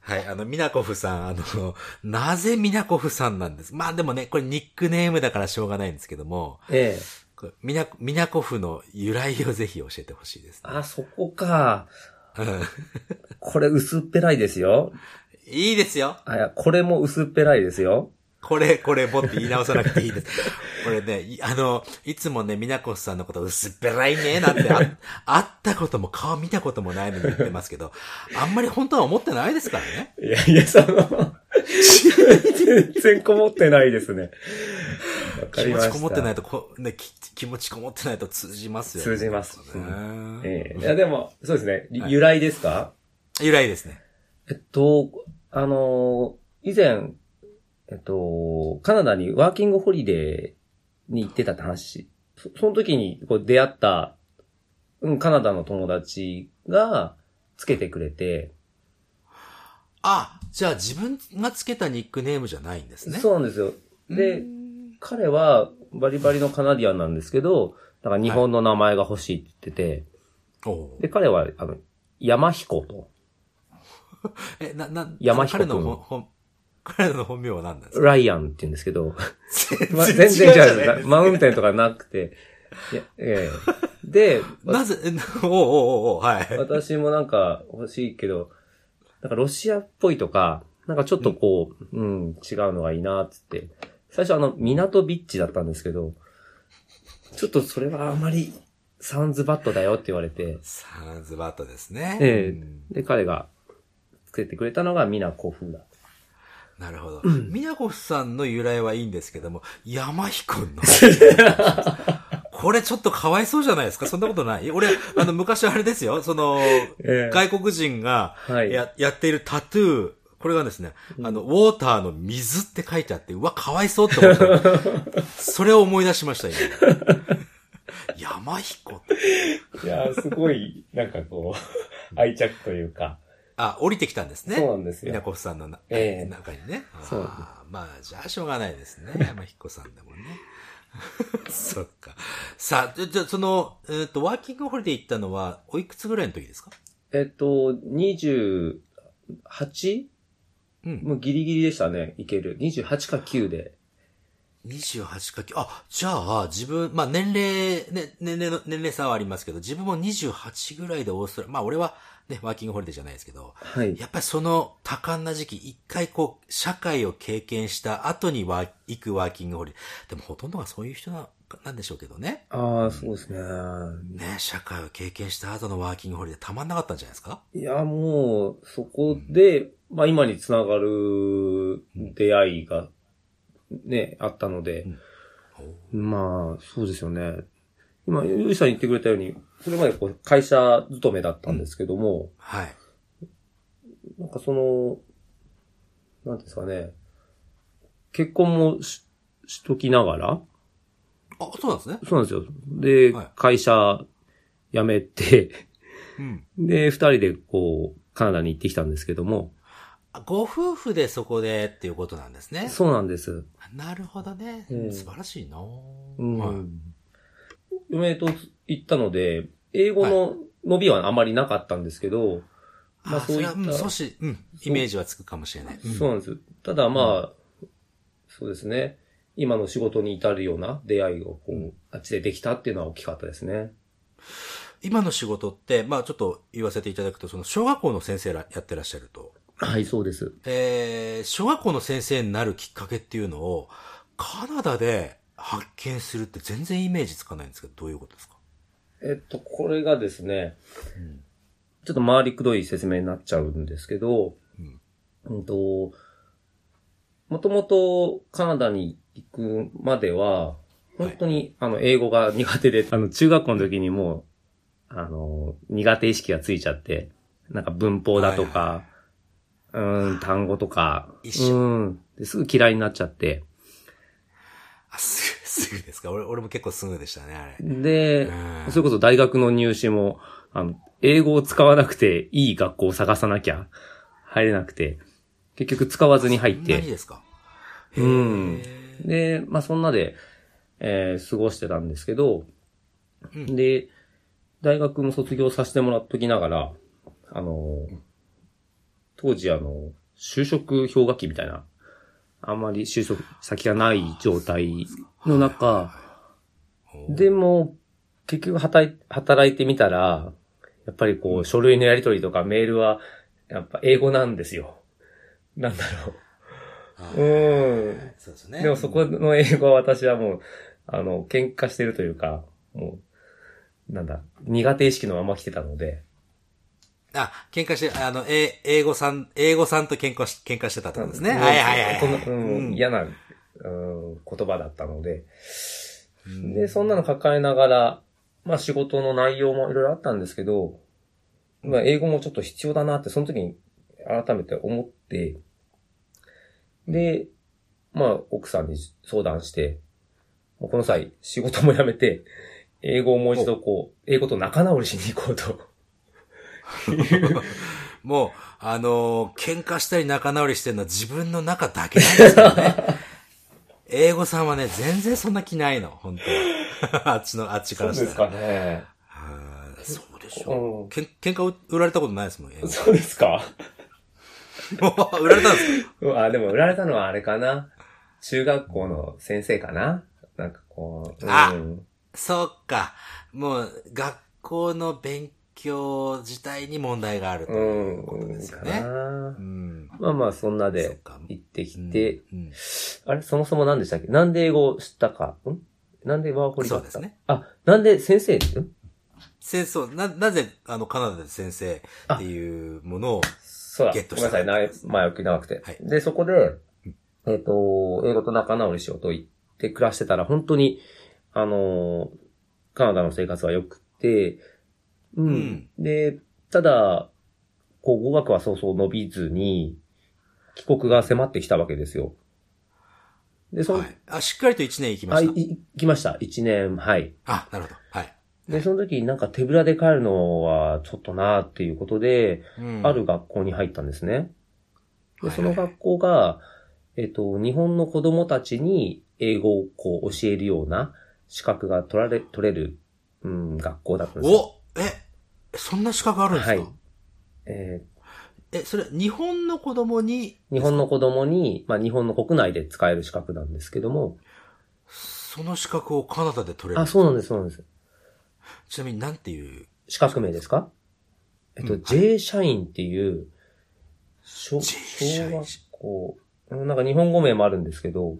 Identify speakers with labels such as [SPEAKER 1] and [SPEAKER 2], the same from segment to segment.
[SPEAKER 1] はい、あの、ミナコフさん、あの、なぜミナコフさんなんです？まあでもね、これニックネームだからしょうがないんですけども、
[SPEAKER 2] ええ。
[SPEAKER 1] ミナ、ミナコフの由来をぜひ教えてほしいです、ね。
[SPEAKER 2] あ、そこか。
[SPEAKER 1] う ん
[SPEAKER 2] これ薄っぺらいですよ。
[SPEAKER 1] いいですよ。
[SPEAKER 2] あ、いや、これも薄っぺらいですよ。
[SPEAKER 1] これ、これもって言い直さなくていいです。これね、いあの、いつもね、ミナコフさんのこと薄っぺらいね、なんてあ、会ったことも顔見たこともないのに言ってますけど、あんまり本当は思ってないですからね。
[SPEAKER 2] いやいや、その、全然こもってないですね。わか
[SPEAKER 1] 気持
[SPEAKER 2] りました。
[SPEAKER 1] ちこもってないとこ、ね、き気持ちこもってないと通じますよ、
[SPEAKER 2] 通じます
[SPEAKER 1] ね。
[SPEAKER 2] ええいや、でも、そうですね。由来ですか、
[SPEAKER 1] 由来ですね。
[SPEAKER 2] えっと、あのー以前、えっと、カナダにワーキングホリデーに行ってたって話。そその時にこう出会った、うん、カナダの友達がつけてくれて、
[SPEAKER 1] あ、じゃあ自分がつけたニックネームじゃないんですね。
[SPEAKER 2] そうなんですよ。で、彼はバリバリのカナディアンなんですけど、だから日本の名前が欲しいって言ってて、
[SPEAKER 1] おう
[SPEAKER 2] で、彼は、あの、山彦と、
[SPEAKER 1] え、な、な、
[SPEAKER 2] 山彦
[SPEAKER 1] 彼の彼の本名は何なんですか？
[SPEAKER 2] ライアンって言うんですけど、まあ
[SPEAKER 1] 全
[SPEAKER 2] 全然
[SPEAKER 1] じゃない
[SPEAKER 2] 違う。マウンテンとかなくて。いやええで、
[SPEAKER 1] なぜ、おうおうおうおうはい。
[SPEAKER 2] 私もなんか欲しいけど、なんかロシアっぽいとか、なんかちょっとこう、うん、違うのがいいな、つって。最初あの、港ビッチだったんですけど、ちょっとそれはあまりサウンズバットだよって言われて、
[SPEAKER 1] サーズバットですね。
[SPEAKER 2] ええ
[SPEAKER 1] うん
[SPEAKER 2] で、彼がつけてくれたのがミナコフだ。
[SPEAKER 1] なるほど。ミナコフさんの由来はいいんですけども、山彦の。これちょっとかわいそうじゃないですか？そんなことない？俺、あの、昔あれですよ。その、
[SPEAKER 2] ええ
[SPEAKER 1] 外国人が
[SPEAKER 2] はい
[SPEAKER 1] や、やっているタトゥー、これがですね、あの、ウォーターの水って書いてあって、うわ、かわいそうって思った。それを思い出しました、今。山彦って。
[SPEAKER 2] いやー、すごい、なんかこう、愛着というか。
[SPEAKER 1] あ、降りてきたんですね。
[SPEAKER 2] そうなんですよ
[SPEAKER 1] ミナコフさんのな、
[SPEAKER 2] ええ
[SPEAKER 1] 中にね。
[SPEAKER 2] そう
[SPEAKER 1] あーまあ、じゃあしょうがないですね。山彦さんでもね。そっか。さあ、じゃ、じゃあその、えっ、と、ワーキングホリデー行ったのは、おいくつぐらいの時ですか？
[SPEAKER 2] えっと、28?
[SPEAKER 1] うん。
[SPEAKER 2] もうギリギリでしたね、いける。28か9で。
[SPEAKER 1] 28か9、あ、じゃあ、自分、まあ年齢、ね、年齢の、年齢差はありますけど、自分も28ぐらいでオーストラリア、まあ俺はね、ワーキングホリデーじゃないですけど、
[SPEAKER 2] はい。
[SPEAKER 1] やっぱりその多感な時期、一回こう、社会を経験した後にワー行くワーキングホリデー。でもほとんどがそういう人な、なんでしょうけどね。
[SPEAKER 2] ああ、そうですね。
[SPEAKER 1] ね、社会を経験した後のワーキングホリデーたまんなかったんじゃないですか？
[SPEAKER 2] いや、もう、そこで、まあ今につながる出会いが、ね、あったので、まあ、そうですよね。今、ゆうさん言ってくれたように、それまでこう会社勤めだったんですけども、
[SPEAKER 1] はい。
[SPEAKER 2] なんかその、なんですかね、結婚もししときながら、
[SPEAKER 1] あ、そうなんですね。
[SPEAKER 2] そうなんですよ。で、
[SPEAKER 1] はい
[SPEAKER 2] 会社辞めて、
[SPEAKER 1] うん。
[SPEAKER 2] で、二人でこう、カナダに行ってきたんですけども、
[SPEAKER 1] ご夫婦でそこでっていうことなんですね。
[SPEAKER 2] そうなんです。
[SPEAKER 1] なるほどね。
[SPEAKER 2] うん
[SPEAKER 1] 素晴らしいな
[SPEAKER 2] うん。
[SPEAKER 1] はい
[SPEAKER 2] 嫁と行ったので、英語の伸びはあまりなかったんですけど、まあ
[SPEAKER 1] あ、
[SPEAKER 2] そいった
[SPEAKER 1] そうういうん、少し、うん、イメージはつくかもしれない。
[SPEAKER 2] そうなんです。ただまあ、そうですね。今の仕事に至るような出会いをこう、あっちでできたっていうのは大きかったですね。
[SPEAKER 1] 今の仕事って、まあちょっと言わせていただくと、その小学校の先生らやってらっしゃると、
[SPEAKER 2] はい、そうです。
[SPEAKER 1] えー、小学校の先生になるきっかけっていうのを、カナダで発見するって全然イメージつかないんですけど、どういうことですか？
[SPEAKER 2] えっと、これがですね、ちょっと回りくどい説明になっちゃうんですけど、
[SPEAKER 1] うん。
[SPEAKER 2] うんと、もともとカナダに行くまでは、本当に、あの、英語が苦手で、あの、中学校の時にもう、あの、苦手意識がついちゃって、なんか文法だとか、うーん、単語とか、うん、ですぐ嫌いになっちゃって、
[SPEAKER 1] あ、すぐ、すぐですか？俺、俺も結構すぐでしたね、あれ。
[SPEAKER 2] で
[SPEAKER 1] う、ん。
[SPEAKER 2] それこそ大学の入試も、あの、英語を使わなくていい学校を探さなきゃ入れなくて、結局使わずに入って、
[SPEAKER 1] ですか？
[SPEAKER 2] うん。で、まあそんなで、えー過ごしてたんですけど、
[SPEAKER 1] うん。
[SPEAKER 2] で、大学も卒業させてもらっときながら、あの、当時あの、就職氷河期みたいな、あんまり就職先がない状態の中、でも、結局働い働いてみたら、やっぱりこう、書類のやり取りとかメールは、やっぱ英語なんですよ。なんだろう。うん。
[SPEAKER 1] そうですね。
[SPEAKER 2] でもそこの英語は私はもう、あの、喧嘩してるというか、もう、なんだ、苦手意識のまま来てたので、
[SPEAKER 1] あ、喧嘩して、あの、え、英語さん、英語さんと喧嘩し、喧嘩してたってことですね。
[SPEAKER 2] うん
[SPEAKER 1] はいはいはいはい。
[SPEAKER 2] そんなうん
[SPEAKER 1] うん
[SPEAKER 2] 嫌な、うん、言葉だったので、で、そんなの抱えながら、まあ仕事の内容もいろいろあったんですけど、まあ英語もちょっと必要だなって、その時に改めて思って、で、まあ奥さんに相談して、もうこの際仕事も辞めて、英語をもう一度こう、英語と仲直りしに行こうと。
[SPEAKER 1] もう、あのー喧嘩したり仲直りしてるのは自分の中だけなんですよね。英語さんはね、全然そんな気ないの、本当は あっちの、あっちからしたら。
[SPEAKER 2] ね。
[SPEAKER 1] はあそうでし
[SPEAKER 2] う
[SPEAKER 1] ょ。
[SPEAKER 2] ん
[SPEAKER 1] けん喧嘩売られたことないですもん、英語
[SPEAKER 2] そうですか
[SPEAKER 1] 売られたんですか？
[SPEAKER 2] うあ、でも売られたのはあれかな中学校の先生かななんかこう。
[SPEAKER 1] あ
[SPEAKER 2] うん
[SPEAKER 1] そうか。もう、学校の勉強自体に問題があると
[SPEAKER 2] う。
[SPEAKER 1] いうん。ことですよね。うん。
[SPEAKER 2] まあまあ、そんな
[SPEAKER 1] そ
[SPEAKER 2] で行ってきて、
[SPEAKER 1] うん。
[SPEAKER 2] あれそもそも何でしたっけ？なんで英語を知ったか？ん。なんでワーホリだった？
[SPEAKER 1] そうですね。
[SPEAKER 2] あ、なんで先生ん。
[SPEAKER 1] 先生、な、なぜ、あの、カナダで先生っていうものを。ゲット
[SPEAKER 2] ごめんなさい、な前置き長くて。
[SPEAKER 1] はい。
[SPEAKER 2] で、そこで、えっ、と、英語と仲直りしようと言って暮らしてたら、本当に、あのーカナダの生活は良くて、うん。
[SPEAKER 1] うん
[SPEAKER 2] で、ただ、こう、語学はそうそう伸びずに、帰国が迫ってきたわけですよ。で、その、
[SPEAKER 1] はい。あ、しっかりと1年行きました。
[SPEAKER 2] い行きました。一年、はい。
[SPEAKER 1] あ、なるほど。はい。
[SPEAKER 2] で、その時になんか手ぶらで帰るのはちょっとなっていうことで、
[SPEAKER 1] うん
[SPEAKER 2] ある学校に入ったんですね。で、
[SPEAKER 1] はい
[SPEAKER 2] その学校が、えっと、日本の子供たちに英語をこう教えるような資格が取られ、取れる、うん、学校だったんですよ。
[SPEAKER 1] おえ、そんな資格あるんですか、
[SPEAKER 2] はい。え
[SPEAKER 1] え、それ、日本の子供に、
[SPEAKER 2] ー日本の子供に、まあ日本の国内で使える資格なんですけども、
[SPEAKER 1] その資格をカナダで取れる。
[SPEAKER 2] あ、そうなんです、そうなんです。
[SPEAKER 1] ちなみになんていう、
[SPEAKER 2] 資格名ですか？えっと、
[SPEAKER 1] うん
[SPEAKER 2] J 社員っていう、小、学校、うんなんか日本語名もあるんですけど、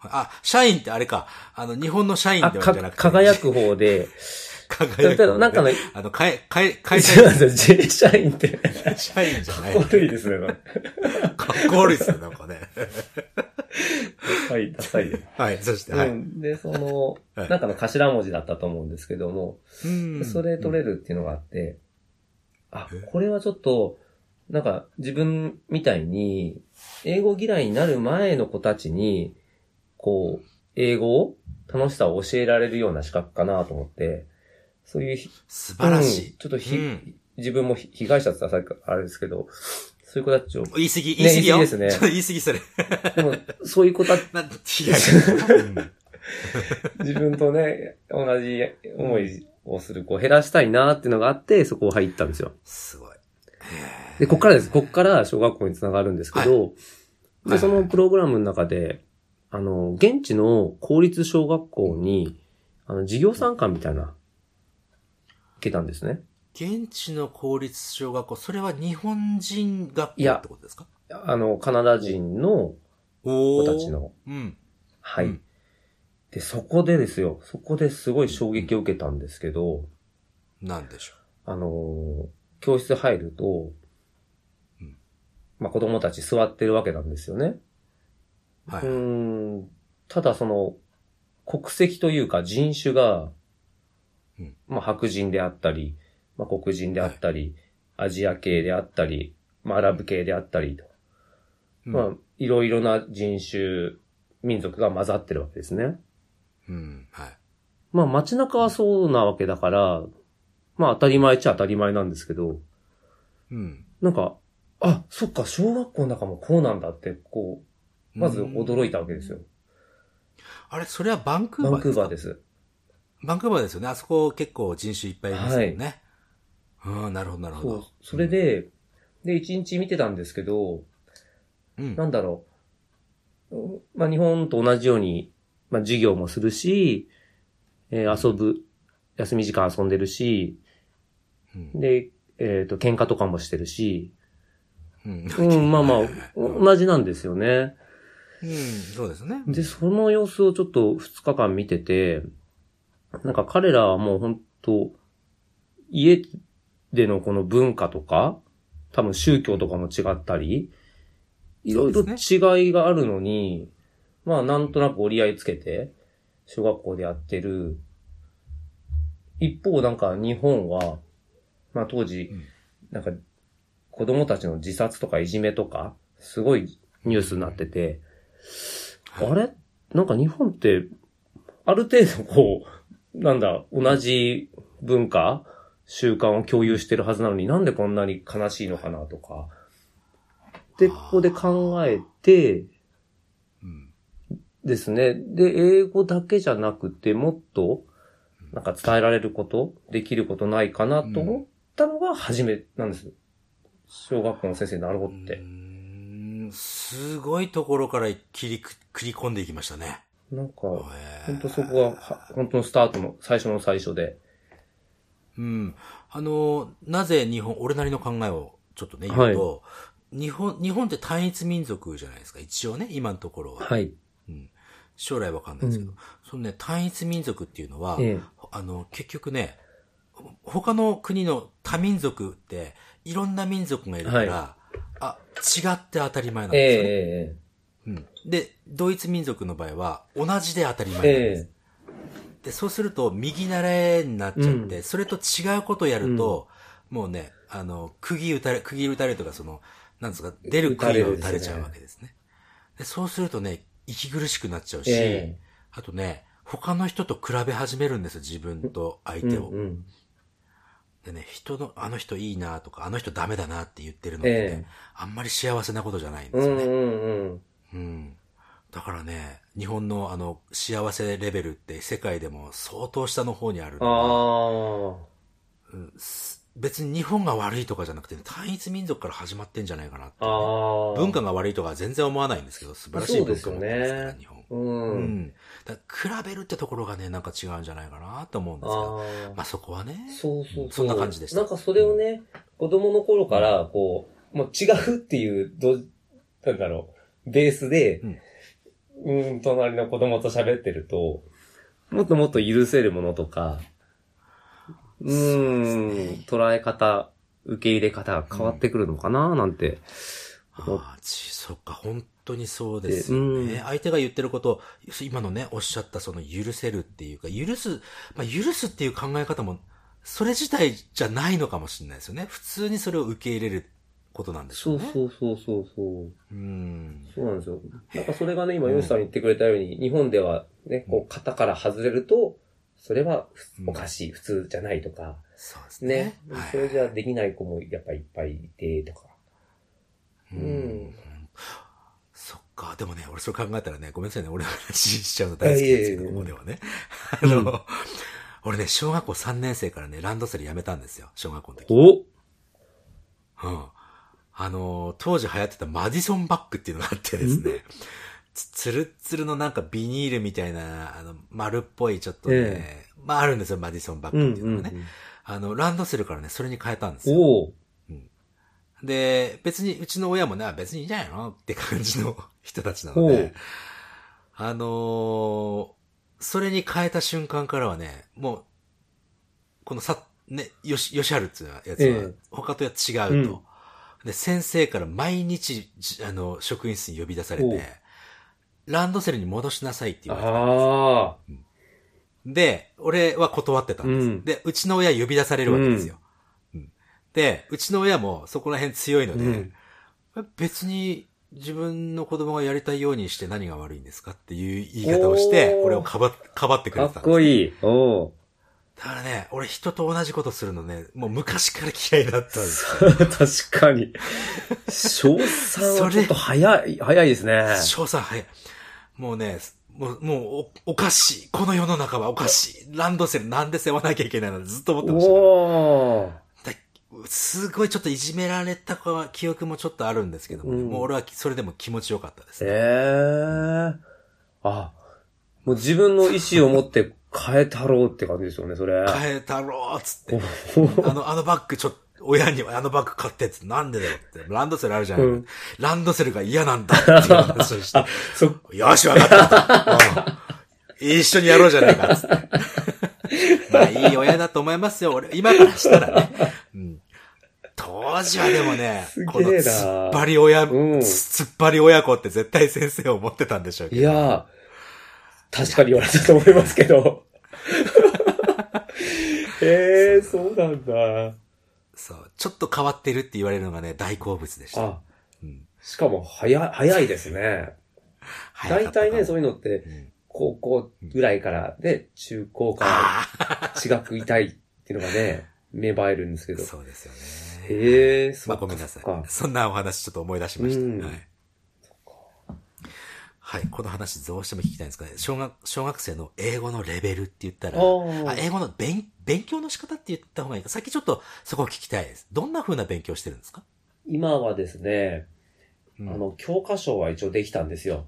[SPEAKER 1] あ、社員ってあれか、あの、日本の社員ではなくて。
[SPEAKER 2] 輝く方で、
[SPEAKER 1] 輝く方ね。
[SPEAKER 2] なんかの
[SPEAKER 1] あの、かえ、かえ、会
[SPEAKER 2] 違
[SPEAKER 1] 社
[SPEAKER 2] うんですよ、J 社員って。
[SPEAKER 1] 社員じゃない。
[SPEAKER 2] 悪いですね。
[SPEAKER 1] かっこ悪いですね、なんかね。
[SPEAKER 2] はい、ダサいです。
[SPEAKER 1] はい、そして、はい。
[SPEAKER 2] うん。で、その、
[SPEAKER 1] はい
[SPEAKER 2] なんかの頭文字だったと思うんですけども、
[SPEAKER 1] うん
[SPEAKER 2] それ取れるっていうのがあって、あ
[SPEAKER 1] え、
[SPEAKER 2] これはちょっと、なんか自分みたいに、英語嫌いになる前の子たちに、こう、英語を楽しさを教えられるような資格かなと思って、そういうひ、
[SPEAKER 1] 素晴らしい。
[SPEAKER 2] うんちょっとひ、
[SPEAKER 1] うん
[SPEAKER 2] 自分もひ被害者って言ったらさあれですけど、そういう子たちを、
[SPEAKER 1] 言い過ぎ、言い過ぎよ？
[SPEAKER 2] 言い過ぎですね
[SPEAKER 1] ちょっと言い過ぎそれ。
[SPEAKER 2] でも、そういう子たち、
[SPEAKER 1] 被害者。うん
[SPEAKER 2] 自分とね、同じ思いをする子を減らしたいなっていうのがあって、そこを入ったんですよ。
[SPEAKER 1] すごい。
[SPEAKER 2] で、こっからです。こっから小学校につながるんですけど、
[SPEAKER 1] はい
[SPEAKER 2] で、そのプログラムの中で、あの、現地の公立小学校に、あの、授業参観みたいな、受けたんですね。
[SPEAKER 1] 現地の公立小学校、それは日本人学校
[SPEAKER 2] いや
[SPEAKER 1] ってことですか？
[SPEAKER 2] あの、カナダ人の子たち。の、
[SPEAKER 1] うん。
[SPEAKER 2] はい。
[SPEAKER 1] うん
[SPEAKER 2] で、そこでですよ、そこですごい衝撃を受けたんですけど、
[SPEAKER 1] なんでしょ
[SPEAKER 2] あのー教室入ると、
[SPEAKER 1] うん
[SPEAKER 2] まあ子供たち座ってるわけなんですよね。
[SPEAKER 1] う。はい。
[SPEAKER 2] うーん、ただその、国籍というか人種が、
[SPEAKER 1] うん
[SPEAKER 2] まあ白人であったり、まあ黒人であったり、アジア系であったり、まあアラブ系であったりと、
[SPEAKER 1] うん
[SPEAKER 2] まあいろいろな人種、民族が混ざってるわけですね。
[SPEAKER 1] うん。はい。
[SPEAKER 2] まあ街中はそうなわけだから、まあ当たり前っちゃ当たり前なんですけど、
[SPEAKER 1] うん。
[SPEAKER 2] なんか、あ、そっか、小学校の中もこうなんだって、こう、まず驚いたわけですよ。
[SPEAKER 1] あれ、それはバンクー
[SPEAKER 2] バン
[SPEAKER 1] バーですか？
[SPEAKER 2] クーバーです。
[SPEAKER 1] バンクーバーですよね。あそこ結構人種いっぱいいますよね。うん、なるほど、なるほど。。
[SPEAKER 2] それで、で、一日見てたんですけど、
[SPEAKER 1] うん。
[SPEAKER 2] なんだろう。うんまあ、日本と同じように、まあ、授業もするし、えー遊ぶ、休み時間遊んでるし、
[SPEAKER 1] うん。
[SPEAKER 2] で、えっ、と、喧嘩とかもしてるし、
[SPEAKER 1] うん。
[SPEAKER 2] うん、まあまあ、
[SPEAKER 1] うん、
[SPEAKER 2] 同じなんですよね。
[SPEAKER 1] そうですね。
[SPEAKER 2] で、その様子をちょっと2日間見てて、なんか彼らはもう本当家でのこの文化とか、多分宗教とかも違ったり、いろいろ違いがあるのに、まあなんとなく折り合いつけて、小学校でやってる。一方なんか日本は、まあ当時
[SPEAKER 1] うん、
[SPEAKER 2] なんか子供たちの自殺とかいじめとか、すごいニュースになってて、
[SPEAKER 1] はい。
[SPEAKER 2] あれ？なんか日本って、ある程度こう、なんだ、同じ文化、習慣を共有してるはずなのになんでこんなに悲しいのかなとか。で、ここで考えて。ですね。で、英語だけじゃなくて、もっと、なんか伝えられること、できることないかなと思ったのが初めなんです。小学校の先生になろうって。
[SPEAKER 1] すごいところから切りく、切り込んでいきましたね。
[SPEAKER 2] なんか、本当そこがは、本当のスタートの最初の最初で。
[SPEAKER 1] うん。あの、なぜ日本、俺なりの考えをちょっとね、言うと、日本、日本って単一民族じゃないですか。一応ね、今のところは。
[SPEAKER 2] はい。
[SPEAKER 1] うん。将来わかんないですけど。
[SPEAKER 2] うん
[SPEAKER 1] そのね、単一民族っていうのは、
[SPEAKER 2] ええ
[SPEAKER 1] あの、結局ね、他の国の多民族って、いろんな民族がいるから、あ、違って当たり前なん
[SPEAKER 2] え
[SPEAKER 1] ですよね。
[SPEAKER 2] え
[SPEAKER 1] うん。で、ドイツ民族の場合は、同じで当たり前なん
[SPEAKER 2] ええ
[SPEAKER 1] です。で、そうすると、右習えになっちゃって、
[SPEAKER 2] うん
[SPEAKER 1] それと違うことをやると、もうね、あの、釘打たれ、釘打たれるとか、その、なんですか、出る釘を打たれちゃうわけですね。で、そうするとね、息苦しくなっちゃうし、
[SPEAKER 2] え
[SPEAKER 1] あとね、他の人と比べ始めるんですよ、自分と相
[SPEAKER 2] え
[SPEAKER 1] 手を。
[SPEAKER 2] うんうん
[SPEAKER 1] でね、人の、あの人いいなとか、あの人ダメだなって言ってるのってね、
[SPEAKER 2] ええ
[SPEAKER 1] あんまり幸せなことじゃないんですよね。
[SPEAKER 2] うんうんうん。
[SPEAKER 1] うん。だからね、日本のあの、幸せレベルって世界でも相当下の方にある
[SPEAKER 2] あ。
[SPEAKER 1] うんす別に日本が悪いとかじゃなくて、単一民族から始まってんじゃないかなって、
[SPEAKER 2] ああ。
[SPEAKER 1] 文化が悪いとかは全然思わないんですけど、素晴らしい文化を持ってますから、
[SPEAKER 2] そうですよね
[SPEAKER 1] 日本。
[SPEAKER 2] うん。
[SPEAKER 1] うん。だ比べるってところがね、なんか違うんじゃないかなと思うんですけど。まあそこはね。
[SPEAKER 2] そうそうそ
[SPEAKER 1] んな感じでした
[SPEAKER 2] なんかそれをね、子供の頃から、こう、もう違うっていう、ど、なんだろう、ベースで、うん、隣の子供と喋ってると、もっともっと許せるものとか、う
[SPEAKER 1] そうです
[SPEAKER 2] ん、
[SPEAKER 1] ね
[SPEAKER 2] 捉え方、受け入れ方が変わってくるのかな、なんて。
[SPEAKER 1] ああ、ち、そっか、本当にそうですよね。
[SPEAKER 2] うん
[SPEAKER 1] 相手が言ってることを、今のね、おっしゃったその許せるっていうか、許す、まあ、許すっていう考え方も、それ自体じゃないのかもしれないですよね。普通にそれを受け入れることなんでしょ
[SPEAKER 2] そう
[SPEAKER 1] うね。
[SPEAKER 2] そうそうそうそう。
[SPEAKER 1] うん。
[SPEAKER 2] そうなんですよ。なんかそれがね、今、ヨシさん言ってくれたように、日本ではね、こう、型から外れると、それはおかしい、普通じゃないとか、
[SPEAKER 1] そうですね
[SPEAKER 2] それじゃできない子もやっぱりいっぱいいて、とか。
[SPEAKER 1] う
[SPEAKER 2] うんん。
[SPEAKER 1] そっか。でもね、俺それ考えたらね、ごめんなさいね。俺の話しちゃうの大好きですけど、ここではね。あの、俺ね、小学校3年生からね、ランドセルやめたんですよ。小学校の時。
[SPEAKER 2] お
[SPEAKER 1] うん。あのー当時流行ってたマディソンバッグっていうのがあってですね、つつるっつるのなんかビニールみたいな、あの、丸っぽいちょっとね、
[SPEAKER 2] え
[SPEAKER 1] まああるんですよ、マディソンバッ
[SPEAKER 2] うん
[SPEAKER 1] グっていうのがね。
[SPEAKER 2] うん。
[SPEAKER 1] あの、ランドセルからね、それに変えたんですよ。
[SPEAKER 2] おお。
[SPEAKER 1] で、別にうちの親もね、あ別にいいんじゃないのって感じの人たちなので、あのーそれに変えた瞬間からはね、もう、このさ、ね、よし、よしあるっていうやつは
[SPEAKER 2] ええ、
[SPEAKER 1] 他とは違うと。で、先生から毎日、じあの、職員室に呼び出されて、ランドセルに戻しなさいって言われてたんです
[SPEAKER 2] ああ。
[SPEAKER 1] で、俺は断ってたんです。
[SPEAKER 2] うん
[SPEAKER 1] で、うちの親呼び出されるわけですよ。うんで、うちの親もそこら辺強いので、
[SPEAKER 2] うん
[SPEAKER 1] 別に自分の子供がやりたいようにして何が悪いんですかっていう言い方をして、俺をかば、かばってくれ
[SPEAKER 2] か
[SPEAKER 1] てたんです。
[SPEAKER 2] っこいい。
[SPEAKER 1] だからね、俺人と同じことするのね、もう昔から嫌いだったんです。
[SPEAKER 2] 確かに。小3はちょっと早い、早いですね。
[SPEAKER 1] 翔さん、はい。もうね、もう、もうお、おかしい。この世の中はおかしい。ランドセルなんで背負わなきゃいけないのずっと思ってました。
[SPEAKER 2] おー。
[SPEAKER 1] ですごいちょっといじめられた記憶もちょっとあるんですけども、ね
[SPEAKER 2] うん
[SPEAKER 1] もう俺はそれでも気持ちよかったです
[SPEAKER 2] え
[SPEAKER 1] ね。
[SPEAKER 2] えあ、もう自分の意思を持って変えたろうって感じですよね、それ。
[SPEAKER 1] 変えたろうっつって。あの、あのバッグちょっと、親にあのバッグ買ってって、なんでだよって。ランドセルあるじゃない、
[SPEAKER 2] うん
[SPEAKER 1] ランドセルが嫌なんだっていう話をして。
[SPEAKER 2] そ、
[SPEAKER 1] よし、わかった一緒にやろうじゃねえかっつって。まあ、いい親だと思いますよ。俺、今からしたらね。うん当時はでもねこの突っ張り親、
[SPEAKER 2] うん
[SPEAKER 1] 突っ張り親子って絶対先生を思ってたんでしょうけど。
[SPEAKER 2] いやー、確かに言われたと思いますけど。ええー、そうなんだ。
[SPEAKER 1] そう。ちょっと変わってるって言われるのがね、大好物でした。
[SPEAKER 2] あ、
[SPEAKER 1] うん
[SPEAKER 2] しかも早い、早いですね。大体ね、そういうのって、
[SPEAKER 1] うん
[SPEAKER 2] 高校ぐらいからで、中高か
[SPEAKER 1] あ
[SPEAKER 2] ら違くいたいっていうのがね、芽生えるんですけ
[SPEAKER 1] あ、
[SPEAKER 2] ど。
[SPEAKER 1] そうですよね。
[SPEAKER 2] へえ、そう
[SPEAKER 1] まあごめんなさい。
[SPEAKER 2] そ
[SPEAKER 1] んなお話ちょっと思い出しました。
[SPEAKER 2] うん
[SPEAKER 1] はい。はい、この話どうしても聞きたいんですかね。小学、小学生の英語のレベルって言ったら、
[SPEAKER 2] あ
[SPEAKER 1] 英語の勉勉強の仕方って言った方がいいか。さっきちょっとそこを聞きたいです。どんな風な勉強してるんですか、
[SPEAKER 2] 今はですね、
[SPEAKER 1] うん
[SPEAKER 2] あの、教科書は一応できたんですよ。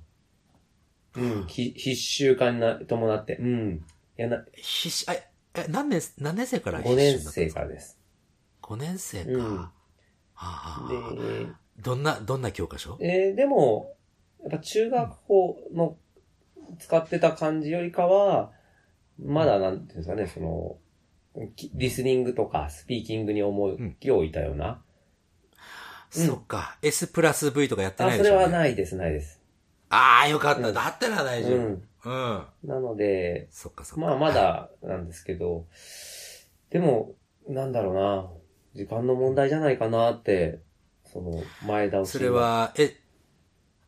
[SPEAKER 2] うん、ひ必修化にな伴って。うん。いやな、
[SPEAKER 1] 必死、あ、え、何年、何年生から
[SPEAKER 2] 5年生からです。
[SPEAKER 1] 5年生か。
[SPEAKER 2] うん
[SPEAKER 1] はあはあ
[SPEAKER 2] で、
[SPEAKER 1] どんな、どんな教科書？
[SPEAKER 2] えーでも、やっぱ中学校の使ってた感じよりかは、まだなんていうんですかね、その、きリスニングとかスピーキングに重きを置いたような。うん
[SPEAKER 1] そっか。S プラス V とかやってな
[SPEAKER 2] あ、それ
[SPEAKER 1] いでしょ、ね、
[SPEAKER 2] はないです、ないです。
[SPEAKER 1] ああ、よかった。
[SPEAKER 2] うん
[SPEAKER 1] だったら大丈夫。
[SPEAKER 2] うん。
[SPEAKER 1] うん。
[SPEAKER 2] なので、
[SPEAKER 1] そっかそっか。
[SPEAKER 2] まあまだなんですけど、でも、なんだろうな、時間の問題じゃないかなって、その、前倒し
[SPEAKER 1] それは、え、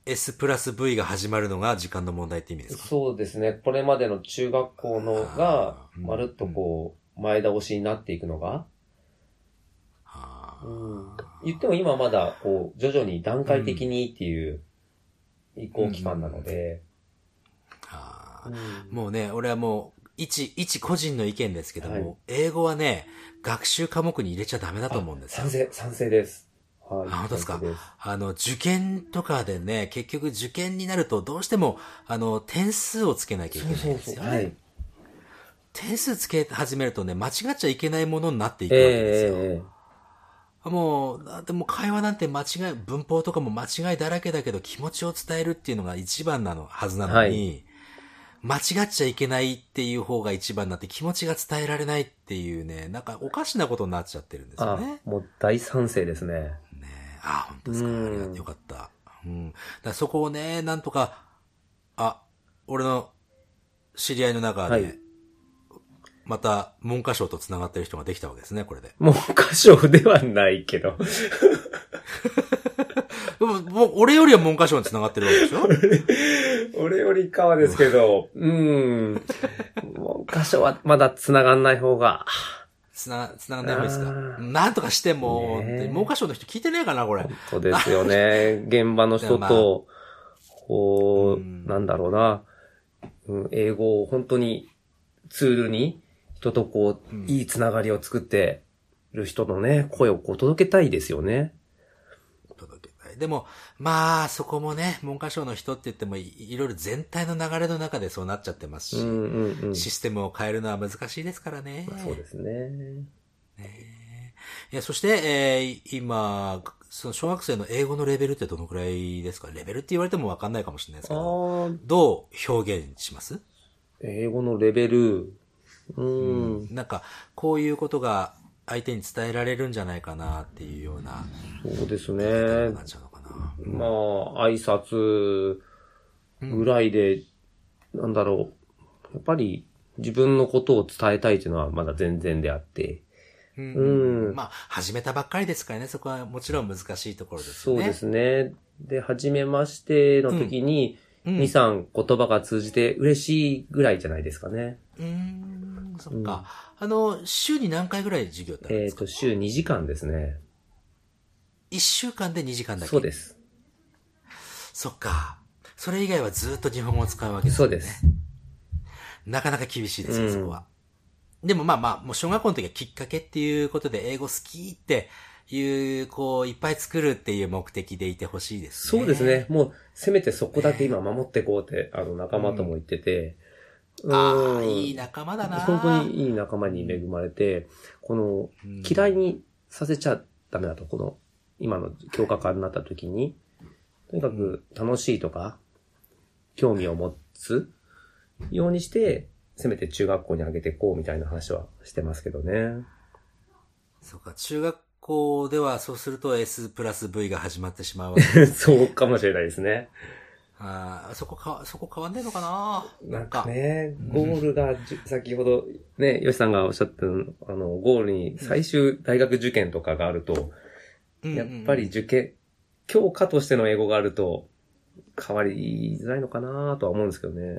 [SPEAKER 1] S プラス V が始まるのが時間の問題って意味ですか？
[SPEAKER 2] そうですね。これまでの中学校のがまるっとこう、前倒しになっていくのが、うん。言っても今まだ、こう、徐々に段階的にっていう移行期間なので、
[SPEAKER 1] もうね、俺はもう、一、一個人の意見ですけども、
[SPEAKER 2] はい。
[SPEAKER 1] 英語はね、学習科目に入れちゃダメだと思うんですよ。
[SPEAKER 2] 賛。成、賛成です。はい。
[SPEAKER 1] あ本当ですか？あの、受験とかでね、結局受験になるとどうしても、あの、点数をつけなきゃいけないん
[SPEAKER 2] そうそうそう。
[SPEAKER 1] ですよね。
[SPEAKER 2] はい。
[SPEAKER 1] 点数つけ始めるとね、間違っちゃいけないものになっていくわけですよ。
[SPEAKER 2] え
[SPEAKER 1] もう、だってもう会話なんて間違い、文法とかも間違いだらけだけど気持ちを伝えるっていうのが一番なの、はずなのに、間違っちゃいけないっていう方が一番になって気持ちが伝えられないっていうね、なんかおかしなことになっちゃってるんですよ
[SPEAKER 2] あ
[SPEAKER 1] ね。、
[SPEAKER 2] もう大賛成ですね。
[SPEAKER 1] ねあ、本当ですか。
[SPEAKER 2] うん
[SPEAKER 1] ありがとうよかった。うん。だそこをね、なんとか、あ、俺の知り合いの中で、
[SPEAKER 2] はい
[SPEAKER 1] また文科省と繋がってる人ができたわけですね、これで。
[SPEAKER 2] もう歌唱ではないけど。
[SPEAKER 1] でも、もう俺よりは文科省に繋がってるわけでしょ？
[SPEAKER 2] 俺よりかはですけど、うん。もう歌唱はまだ繋がんない方が。
[SPEAKER 1] つな、つながんない方がいいですか？なんとかしてもう、
[SPEAKER 2] ねえ。
[SPEAKER 1] 文科省の人聞いてねえかな、これ。
[SPEAKER 2] そうですよね。現場の人と、こう、
[SPEAKER 1] うん。
[SPEAKER 2] なんだろうな、うん、英語を本当にツールに人とこう、
[SPEAKER 1] うん。
[SPEAKER 2] いいつながりを作ってる人のね、声をこう届けたいですよね。
[SPEAKER 1] でも、まあ、そこもね、文科省の人って言ってもい、いろいろ全体の流れの中でそうなっちゃってますし、
[SPEAKER 2] うんうんうん。
[SPEAKER 1] システムを変えるのは難しいですからね。
[SPEAKER 2] まあ、そうですね。
[SPEAKER 1] いや、そして、えー今、その小学生の英語のレベルってどのくらいですか？レベルって言われてもわかんないかもしれないですけど、どう表現します？
[SPEAKER 2] 英語のレベル、うん、
[SPEAKER 1] なんか、こういうことが相手に伝えられるんじゃないかなっていうような、
[SPEAKER 2] そうですね。まあ、挨拶ぐらいで、なんだろう。やっぱり自分のことを伝えたいというのはまだ全然であって。
[SPEAKER 1] うん
[SPEAKER 2] うん
[SPEAKER 1] まあ、始めたばっかりですからね、そこはもちろん難しいところですよね。
[SPEAKER 2] そうですね。で、初めましての時に、
[SPEAKER 1] うん
[SPEAKER 2] 2、3言葉が通じて嬉しいぐらいじゃないですかね。
[SPEAKER 1] うーん、そっか。あの、週に何回ぐらい授業ってあるんですか？
[SPEAKER 2] えっと、週2時間ですね。
[SPEAKER 1] 一週間で2時間だけ。
[SPEAKER 2] そうです。
[SPEAKER 1] そっか。それ以外はずっと日本語を使うわけですよね。
[SPEAKER 2] そうです。
[SPEAKER 1] なかなか厳しいですよ、
[SPEAKER 2] うん
[SPEAKER 1] そこは。でもまあまあ、もう小学校の時はきっかけっていうことで英語好きっていう、こう、いっぱい作るっていう目的でいてほしいですね。
[SPEAKER 2] そうですね。。もう、せめてそこだけ今守っていこうって、あの、仲間とも言ってて。
[SPEAKER 1] ああ、
[SPEAKER 2] うん
[SPEAKER 1] いい仲間だな。
[SPEAKER 2] 本当にいい仲間に恵まれて、この、
[SPEAKER 1] うん
[SPEAKER 2] 嫌いにさせちゃダメだと、この、今の教科科になった時に、とにかく楽しいとか、興味を持つようにして、せめて中学校に上げていこうみたいな話はしてますけどね。
[SPEAKER 1] そうか、中学校ではそうすると S プラス V が始まってしまうわけ。
[SPEAKER 2] そうかもしれないですね。
[SPEAKER 1] あーそこか、そこ変わんねえのかな？
[SPEAKER 2] なんか。ね、ゴールがじゅ、先ほどね、ヨシさんがおっしゃった、あの、ゴールに最終大学受験とかがあると、
[SPEAKER 1] うん
[SPEAKER 2] やっぱり受験、教科としての英語があると、変わりづらいのかなとは思うんですけどね。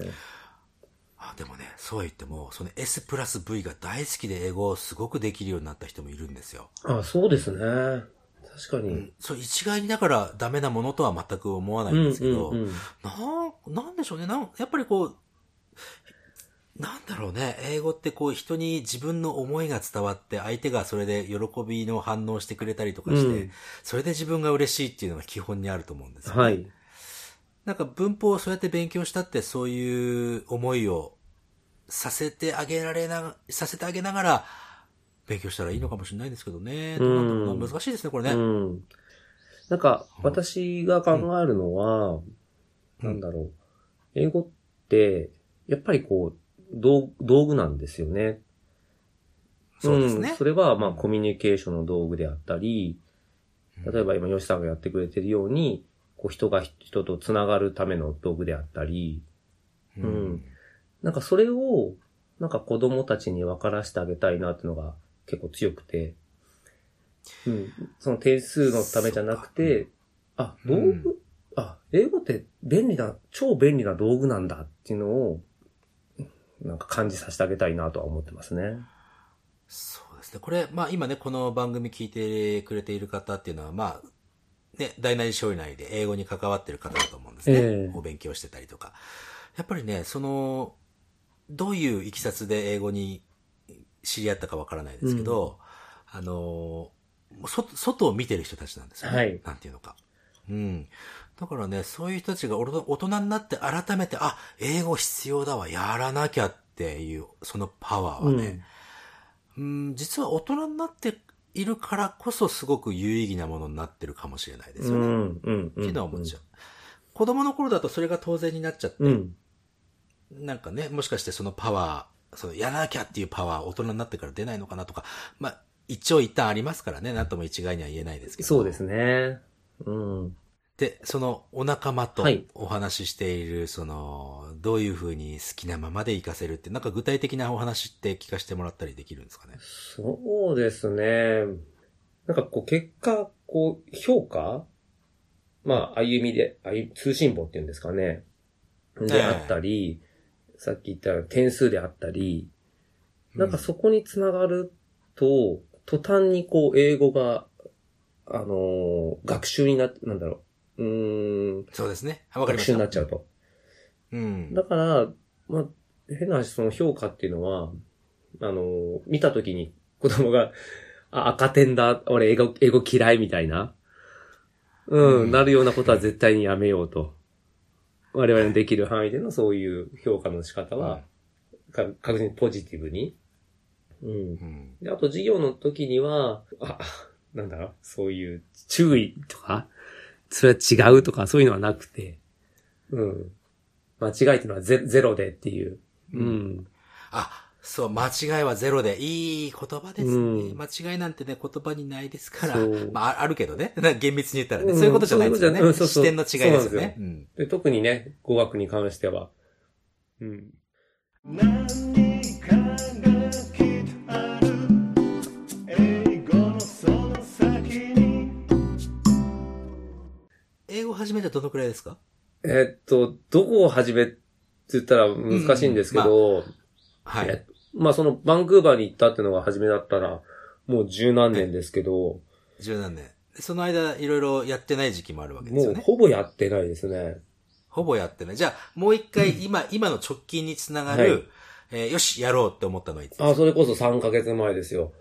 [SPEAKER 1] あでもね、そう言っても、その S プラス V が大好きで英語をすごくできるようになった人もいるんですよ。
[SPEAKER 2] あ、そうですね。確かに。
[SPEAKER 1] うん、そう、一概にだからダメなものとは全く思わない
[SPEAKER 2] うんん
[SPEAKER 1] ですけど、
[SPEAKER 2] うんうん
[SPEAKER 1] なん、なんでしょうね。なんやっぱりこう、なんだろうね。英語ってこう人に自分の思いが伝わって相手がそれで喜びの反応してくれたりとかして、
[SPEAKER 2] うん
[SPEAKER 1] それで自分が嬉しいっていうのが基本にあると思うんですよ、ね。
[SPEAKER 2] はい。
[SPEAKER 1] なんか文法をそうやって勉強したってそういう思いをさせてあげられな、させてあげながら勉強したらいいのかもしれないですけどね。うん難しいですね、これね。
[SPEAKER 2] うん。なんか、私が考えるのは、
[SPEAKER 1] うん
[SPEAKER 2] なんだろう。英語って、やっぱりこう、道道具なんですよね。
[SPEAKER 1] そうですね。
[SPEAKER 2] ん。それは、まあ、コミュニケーションの道具であったり、例えば今、吉さんがやってくれてるように、こう、人が人と繋がるための道具であったり、
[SPEAKER 1] う
[SPEAKER 2] うん。なんかそれを、なんか子供たちに分からせてあげたいなっていうのが結構強くて、うん。その点数のためじゃなくて、あ、道具、
[SPEAKER 1] うん。
[SPEAKER 2] あ、英語って便利な、超便利な道具なんだっていうのを、なんか感じさせてあげたいなとは思ってますね。
[SPEAKER 1] そうですね。これ、まあ今ね、この番組聞いてくれている方っていうのは、まあ、ね、大なり小なりで英語に関わってる方だと思うんですね。
[SPEAKER 2] ええ
[SPEAKER 1] お勉強してたりとか。やっぱりね、その、どういういきさつで英語に知り合ったかわからないですけど、あの、そ外を見てる人たちなんですよね。
[SPEAKER 2] はい
[SPEAKER 1] なんていうのか。うん。だからね、そういう人たちが大人になって改めて、あ、英語必要だわ、やらなきゃっていう、そのパワーはね、うん、実は大人になっているからこそすごく有意義なものになってるかもしれないですよね。
[SPEAKER 2] うん、うん、うん。
[SPEAKER 1] っていうのは思っちゃう。子供の頃だとそれが当然になっちゃって、
[SPEAKER 2] うん。
[SPEAKER 1] なんかね、もしかしてそのパワー、そのやらなきゃっていうパワー大人になってから出ないのかなとか、まあ、一長一短ありますからね、なんとも一概には言えないですけど。
[SPEAKER 2] そうですね。うん。
[SPEAKER 1] で、そのお仲間と
[SPEAKER 2] はい
[SPEAKER 1] お話ししている、その、どういうふうに好きなままで活かせるって、なんか具体的なお話って聞かせてもらったりできるんですかね？
[SPEAKER 2] そうですね。なんかこう、結果、こう、評価？まあ、歩みで、歩通信簿っていうんですかね。であったり、さっき言った点数であったり、なんかそこにつながると、途端にこう、英語が、あのー学習にな、なんだろう。うーん、
[SPEAKER 1] そうですね。あわかりました。
[SPEAKER 2] になっちゃうと。
[SPEAKER 1] うん。
[SPEAKER 2] だから、まあ、変な話、その評価っていうのは、あの、見たときに子供が、あ、赤点だ、俺英語、英語嫌いみたいな、うん、
[SPEAKER 1] うん
[SPEAKER 2] なるようなことは絶対にやめようと。我々のできる範囲でのそういう評価の仕方は、か確実にポジティブに。うん。
[SPEAKER 1] うん。
[SPEAKER 2] で、あと授業の時には、あ、なんだろう、そういう注意とか、それは違うとか、そういうのはなくて、うん。間違いっていうのはゼゼロでっていう。うん。
[SPEAKER 1] あ、そう、間違いはゼロで、いい言葉ですね。
[SPEAKER 2] うん
[SPEAKER 1] 間違いなんてね、言葉にないですから
[SPEAKER 2] そう。
[SPEAKER 1] まあ、ああるけどね。な 厳密に言ったらね。
[SPEAKER 2] うん
[SPEAKER 1] そういうことじゃないですよね。
[SPEAKER 2] そういうことじゃ
[SPEAKER 1] 視点の違いですよね。うん
[SPEAKER 2] で特にね、語学に関しては。うん。
[SPEAKER 1] 始めてどのくらいですか？
[SPEAKER 2] えっと、どこを始めって言ったら難しいんですけど、
[SPEAKER 1] はい。
[SPEAKER 2] えまあそのバンクーバーに行ったっていうのが初めだったら、もう十何年ですけど、
[SPEAKER 1] 十何年。でその間、いろいろやってない時期もあるわけですよね。
[SPEAKER 2] もうほぼやってないですね。
[SPEAKER 1] ほぼやってない。じゃあ、もう一回、今、今の直近につながる、
[SPEAKER 2] はい
[SPEAKER 1] えーよし、やろうって思ったのはいつですか？
[SPEAKER 2] あ、それこそ3ヶ月前ですよ。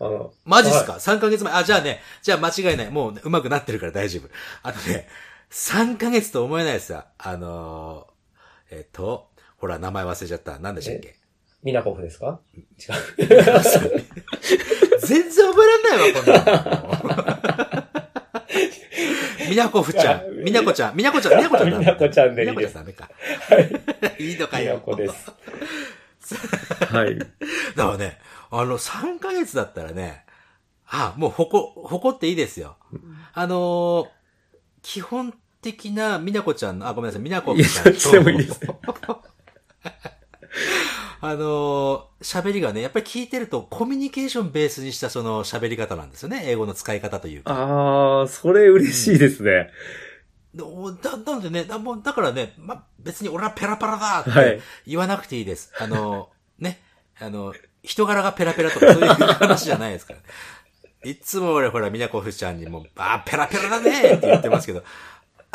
[SPEAKER 2] あの、
[SPEAKER 1] マジっすか、?3 ヶ月前？あ、じゃあね、じゃあ間違いない。もう、ね、上手くなってるから大丈夫。あのね、3ヶ月と思えないですよ。あのー、えっ、と、ほら、名前忘れちゃった。何でしたっけ？
[SPEAKER 2] ミナコフですか？違う。
[SPEAKER 1] 全然覚えらんないわ、こんなの。みなこふちゃん。みなこちゃん。みなこちゃん。みなこちゃんだ。
[SPEAKER 2] みなこちゃんでいい
[SPEAKER 1] みなこちゃ
[SPEAKER 2] です
[SPEAKER 1] んダメか。
[SPEAKER 2] はい。
[SPEAKER 1] いいのか
[SPEAKER 2] ミナ
[SPEAKER 1] よ。
[SPEAKER 2] コです。はい。
[SPEAKER 1] だからね、あの、3ヶ月だったらね、あ、もう、ほこ、誇っていいですよ。あのー基本的な、みなこちゃんの、あ、ごめんなさい、みなこ
[SPEAKER 2] いや、
[SPEAKER 1] ちゃんと。
[SPEAKER 2] そっもいいです。
[SPEAKER 1] あのー喋りがね、やっぱり聞いてると、コミュニケーションベースにしたその喋り方なんですよね。英語の使い方というか。
[SPEAKER 2] あー、それ嬉しいですね。
[SPEAKER 1] おだ、なのでね、だもうだからね、ま、別に俺はペラペラだっ
[SPEAKER 2] はい
[SPEAKER 1] て言わなくていいです。あの、ね、あの、人柄がペラペラとかそういう話じゃないですから、ね。いつも俺ほら、みなこふちゃんにも、あ、ペラペラだねって言ってますけど。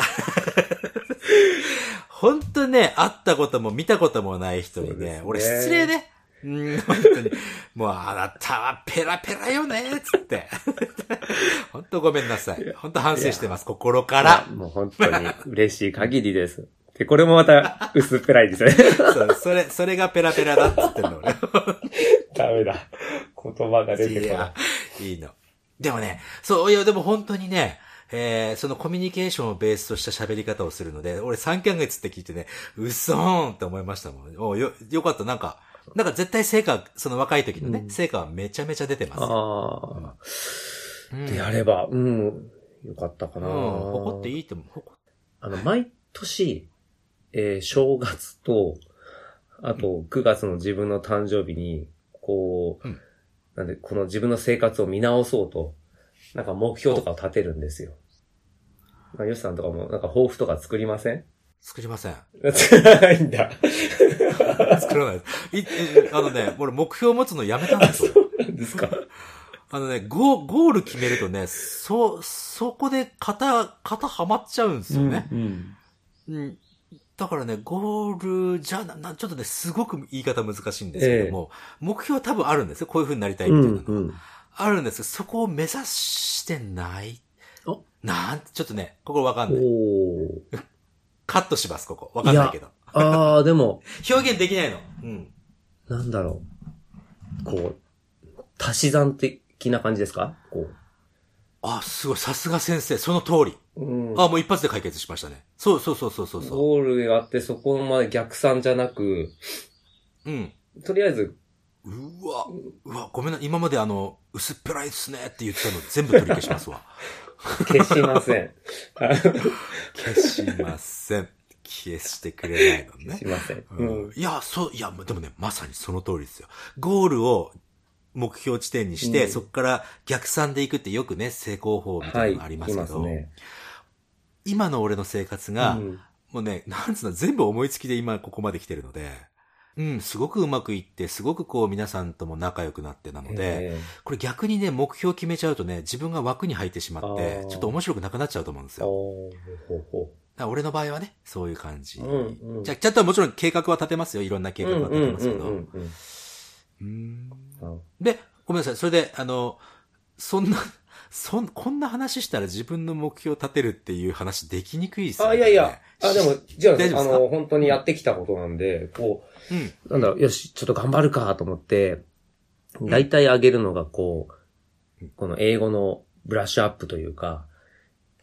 [SPEAKER 1] 本当ね、会ったことも見たこともない人にね、
[SPEAKER 2] ね
[SPEAKER 1] 俺失礼ね。うん、本当に。もうあなたはペラペラよねつって。本当ごめんなさい。本当反省してます。心から。
[SPEAKER 2] もう本当に嬉しい限りです。で、これもまた薄っぺらいですよね。
[SPEAKER 1] そう、それ、それがペラペラだっつってんの、俺。
[SPEAKER 2] ダメだ。言葉が出てこない
[SPEAKER 1] いいの。でもね、そう、いや、でも本当にね、えー、そのコミュニケーションをベースとした喋り方をするので、俺3ヶ月って聞いてね、うそーんって思いましたもん。およ、よかった、なんか、なんか絶対成果、その若い時のね、
[SPEAKER 2] うん
[SPEAKER 1] 成果はめちゃめちゃ出てます。
[SPEAKER 2] あ
[SPEAKER 1] うん
[SPEAKER 2] あ。であれば、うん。よかったか
[SPEAKER 1] うん、
[SPEAKER 2] な。
[SPEAKER 1] 誇っていいと思う。誇
[SPEAKER 2] あの、毎年、えー正月と、あと、9月の自分の誕生日に、こう、
[SPEAKER 1] うん
[SPEAKER 2] なんで、この自分の生活を見直そうと、なんか目標とかを立てるんですよ。まあ、ヨシさんとかも、なんか抱負とか作りません？
[SPEAKER 1] 作りません。
[SPEAKER 2] 作らないんだ。
[SPEAKER 1] 作らないです。いいあのね、俺目標を持つのやめたんですよ。
[SPEAKER 2] ですか？
[SPEAKER 1] あのね、ゴー、ゴール決めるとね、そ、そこで型、型はまっちゃうんですよね。
[SPEAKER 2] うん。
[SPEAKER 1] うん。だからね、ゴールじゃな、なちょっとね、すごく言い方難しいんですけども、目標は多分あるんですよ。こういう風になりたいみたいなの。
[SPEAKER 2] うん。
[SPEAKER 1] あるんですけど、そこを目指してない。
[SPEAKER 2] お？
[SPEAKER 1] なんちょっとね、ここわかんない。
[SPEAKER 2] おー。
[SPEAKER 1] カットします、ここ。わかんないけど。
[SPEAKER 2] ああ、でも、
[SPEAKER 1] 表現できないの。うん。
[SPEAKER 2] なんだろう。こう、足し算的な感じですか？こ
[SPEAKER 1] あ、すごい。さすが先生。その通り。
[SPEAKER 2] う。うん。
[SPEAKER 1] あ、もう一発で解決しましたね。そうそうそうそうそうそ
[SPEAKER 2] ゴールがあって、そこまで逆算じゃなく、
[SPEAKER 1] う。うん。
[SPEAKER 2] とりあえず、
[SPEAKER 1] うわ、うわ、ごめんな。今まであの、薄っぺらいっすねって言ってたの全部取り消しますわ。
[SPEAKER 2] 消しません。
[SPEAKER 1] 消しません。消してくれないのね
[SPEAKER 2] 消し。ません。
[SPEAKER 1] う
[SPEAKER 2] うんん。
[SPEAKER 1] いや、そう、いや、でもね、まさにその通りですよ。ゴールを目標地点にして、
[SPEAKER 2] うん
[SPEAKER 1] そこから逆算でいくってよくね、成功法みた
[SPEAKER 2] はいい。
[SPEAKER 1] なのがあります
[SPEAKER 2] い
[SPEAKER 1] けど、
[SPEAKER 2] ますね。
[SPEAKER 1] 今の俺の生活が、
[SPEAKER 2] うん
[SPEAKER 1] もうね、なんつうの、全部思いつきで今ここまで来てるので、うん、すごくうまくいって、すごくこう皆さんとも仲良くなってなので、
[SPEAKER 2] え
[SPEAKER 1] これ逆にね、目標決めちゃうとね、自分が枠に入ってしまってちょっと面白くなくなっちゃうと思うんですよ。俺の場合はね、そういう感じ。
[SPEAKER 2] うんうん
[SPEAKER 1] じゃあ、ちゃんともちろん計画は立てますよ。いろんな計
[SPEAKER 2] う。
[SPEAKER 1] 画は立てますけど。で、ごめんなさい。それで、あの、そんな、そん、こんな話したら自分の目標を立てるっていう話できにくいですよね。
[SPEAKER 2] あ、いやいや、あ、でも、じゃあ、あの、本当にやってきたことなんで、こ
[SPEAKER 1] うん。
[SPEAKER 2] う、なんだろう、よし、ちょっと頑張るかと思って、大体上げるのが、こう、この英語のブラッシュアップというか、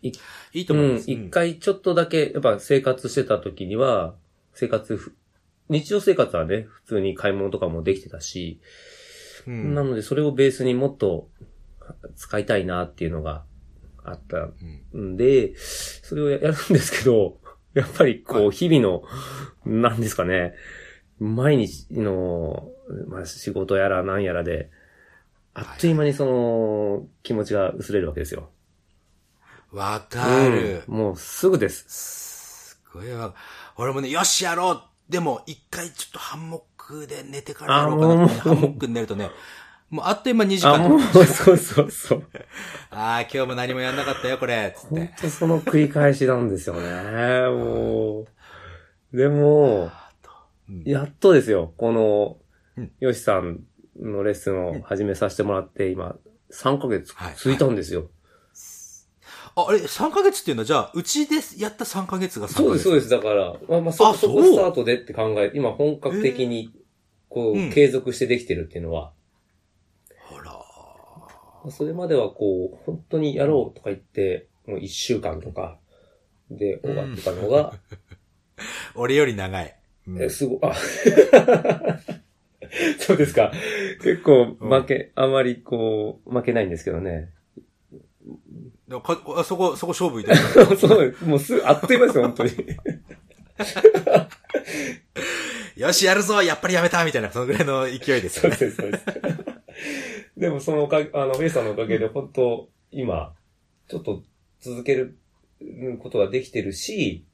[SPEAKER 1] いいと
[SPEAKER 2] うん
[SPEAKER 1] 思いま、す。
[SPEAKER 2] 一回ちょっとだけ、やっぱ生活してた時には、生活ふ、日常生活はね、普通に買い物とかもできてたし、
[SPEAKER 1] うん。
[SPEAKER 2] なのでそれをベースにもっと使いたいなっていうのがあった
[SPEAKER 1] うん
[SPEAKER 2] んで、それをややるんですけど、やっぱりこ
[SPEAKER 1] は
[SPEAKER 2] う、日々の、なんですかね、毎日の、まあ、仕事やら何やらで、あっという間にその、気持ちが薄れるわけですよ。
[SPEAKER 1] わかる。
[SPEAKER 2] うんもうすぐです。
[SPEAKER 1] すごいわ。俺もね、よしやろうでも、一回ちょっとハンモックで寝てからやろうかなって。
[SPEAKER 2] あ
[SPEAKER 1] ハンモックに寝るとね、もうあっという間2時
[SPEAKER 2] あ、
[SPEAKER 1] 間
[SPEAKER 2] もう、そうそうそう。
[SPEAKER 1] ああ、今日も何もやんなかったよ、これ。つっ
[SPEAKER 2] 本
[SPEAKER 1] て。
[SPEAKER 2] 当その繰り返しなんですよね。もう。でも、
[SPEAKER 1] うん
[SPEAKER 2] やっとですよ、この
[SPEAKER 1] うん、
[SPEAKER 2] ヨシさんのレッスンを始めさせてもらって、今、3ヶ月
[SPEAKER 1] はい
[SPEAKER 2] 続いたんですよ。
[SPEAKER 1] あ、あれ、3ヶ月っていうのは、じゃあ、うちでやった3ヶ月が3ヶ月
[SPEAKER 2] そうです、そうです。だから、まあ、まあ、そ
[SPEAKER 1] あ
[SPEAKER 2] そこスタートでって考えて、今本格的に、こう、
[SPEAKER 1] うん
[SPEAKER 2] 継続してできてるっていうのは、それまではこう、本当にやろうとか言って、もう1週間とかで終わってたのが、
[SPEAKER 1] 俺より長い。うん
[SPEAKER 2] え、すごい、あ、そうですか。結構負け、あまりこう、負けないんですけどね。
[SPEAKER 1] かあそこ、そこ勝負いただい
[SPEAKER 2] そう、もうすぐ、あっという間ですよ、本当に。
[SPEAKER 1] た よし、やるぞやっぱりやめたみたいな、そのぐらいの勢いですよね。
[SPEAKER 2] そうです、そうです。でもそのおかげ、あの、ウェイさんのおかげで、本当今、ちょっと続けることができてるし、